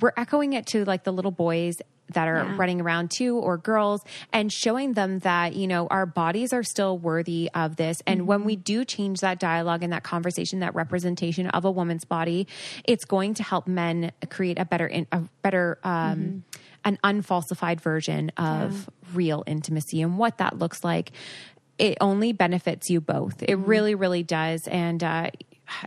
we're echoing it to like the little boys that are
Yeah.
running around too or girls and showing them that you know our bodies are still worthy of this and when we do change that dialogue and that conversation that representation of a woman's body it's going to help men create a better in, a better um an unfalsified version of real intimacy and what that looks like it only benefits you both. It really, really does. And uh,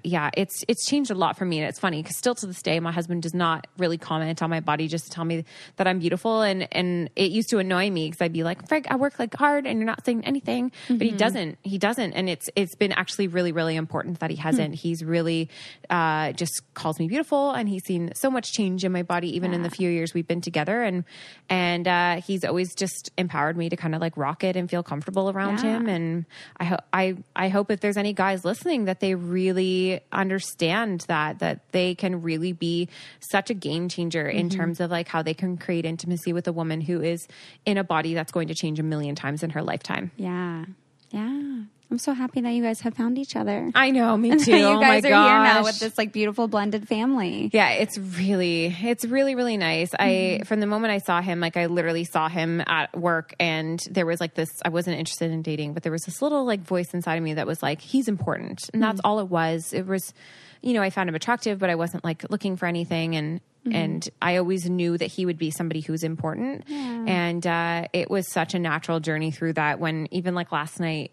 yeah, it's it's changed a lot for me, and it's funny because still to this day, my husband does not really comment on my body just to tell me that I'm beautiful, and and it used to annoy me because I'd be like, "Frank, I work like hard, and you're not saying anything," but he doesn't. He doesn't, and it's it's been actually really, really important that he hasn't. He's really uh, just calls me beautiful, and he's seen so much change in my body, even in the few years we've been together, and and uh, he's always just empowered me to kind of like rock it and feel comfortable around
Yeah.
him and I hope I I hope if there's any guys listening that they really understand that that they can really be such a game changer in
Mm-hmm.
terms of like how they can create intimacy with a woman who is in a body that's going to change a million times in her lifetime.
Yeah. Yeah. I'm so happy that you guys have found each other.
I know, me too.
you
oh
guys are here now with this like beautiful blended family.
Yeah, it's really, it's really, really nice. I, mm-hmm. from the moment I saw him, like I literally saw him at work and there was like this, I wasn't interested in dating, but there was this little like voice inside of me that was like, he's important. And that's mm-hmm. all it was. It was, you know, I found him attractive, but I wasn't like looking for anything. And, mm-hmm. and I always knew that he would be somebody who's important. And, uh, it was such a natural journey through that when even like last night,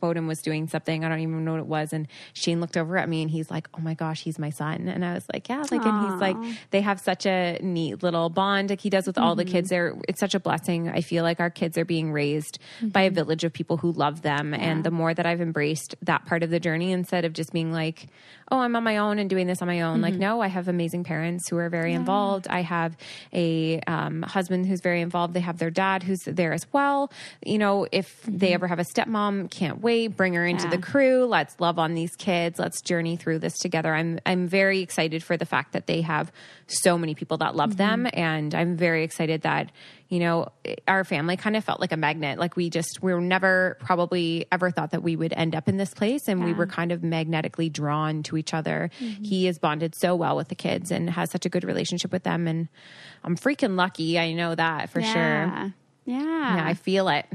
Bowden was doing something. I don't even know what it was. And Shane looked over at me and he's like, Oh my gosh, he's my son. And I was like, Yeah, like, and he's like, they have such a neat little bond like he does with all the mm-hmm. kids there. It's such a blessing. I feel like our kids are being raised mm-hmm. by a village of people who love them. And the more that I've embraced that part of the journey instead of just being like, Oh, I'm on my own and doing this on my own. Like, mm-hmm. no, I have amazing parents who are very involved. I have a um, husband who's very involved. They have their dad who's there as well. You know, if they ever have a stepmom, can't wait. Bring her into
Yeah.
the crew. Let's love on these kids. Let's journey through this together. I'm I'm very excited for the fact that they have so many people that love mm-hmm. them, and I'm very excited that you know our family kind of felt like a magnet. Like we just we were never probably ever thought that we would end up in this place, and we were kind of magnetically drawn to each other. Mm-hmm. He is bonded so well with the kids and has such a good relationship with them, and I'm freaking lucky. I know that for sure.
Yeah. Yeah.
Yeah, I feel it.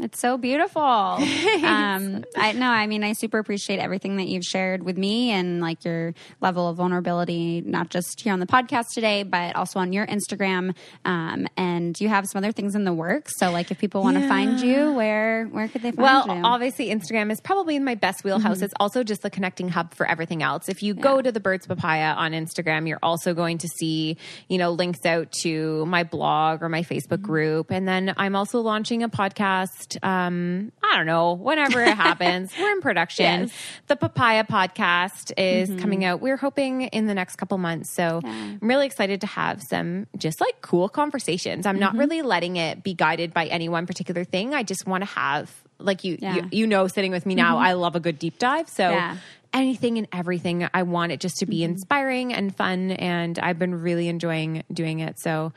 It's so beautiful. um, I no, I mean, I super appreciate everything that you've shared with me and like your level of vulnerability, not just here on the podcast today, but also on your Instagram. Um, and you have some other things in the works. So, like, if people want to find you, where where could they find
Well,
you?
Well, obviously, Instagram is probably my best wheelhouse. It's also just the connecting hub for everything else. If you go to the Birds Papaya on Instagram, you're also going to see, you know, links out to my blog or my Facebook group. And then I'm also launching a podcast. Um, I don't know, whenever it happens. We're in production. The Papaya podcast is coming out. We're hoping in the next couple months. So I'm really excited to have some just like cool conversations. I'm not really letting it be guided by any one particular thing. I just want to have like you,
Yeah.
you you know sitting with me now mm-hmm. i love a good deep dive. So
Yeah.
anything and everything i want it just to be mm-hmm. inspiring and fun and i've been really enjoying doing it. So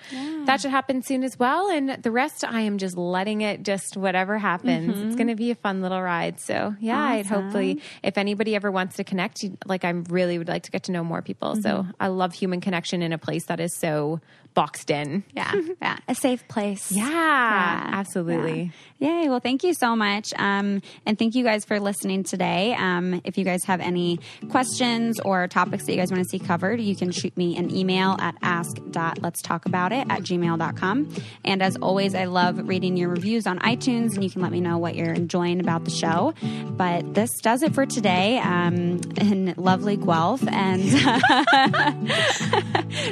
that should happen soon as well. And the rest i am just letting it just whatever happens. It's mm-hmm. going to be a fun little ride. So yeah i'd hopefully if anybody ever wants to connect you- like i really would like to get to know more people. So i love human connection in a place that is so boxed in
yeah, yeah, a safe place.
yeah, absolutely
Yeah. Yay. Well, thank you so much. Um, and thank you guys for listening today. Um, if you guys have any questions or topics that you guys want to see covered, you can shoot me an email at ask.letstalkaboutit at gmail.com. And as always, I love reading your reviews on iTunes, and you can let me know what you're enjoying about the show. But this does it for today um, in lovely Guelph. And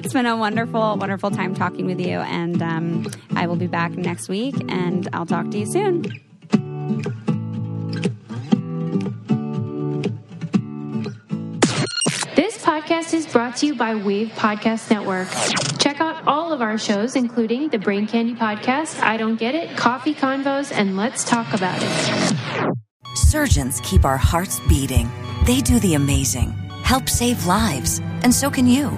it's been a wonderful, wonderful, wonderful time talking with you. And um, I will be back next week, and I'll talk to you soon.
This podcast is brought to you by Wave Podcast Network. Check out all of our shows, including the Brain Candy Podcast, I Don't Get It, Coffee Convos, and Let's Talk About It.
Surgeons keep our hearts beating. They do the amazing, help save lives, and so can you.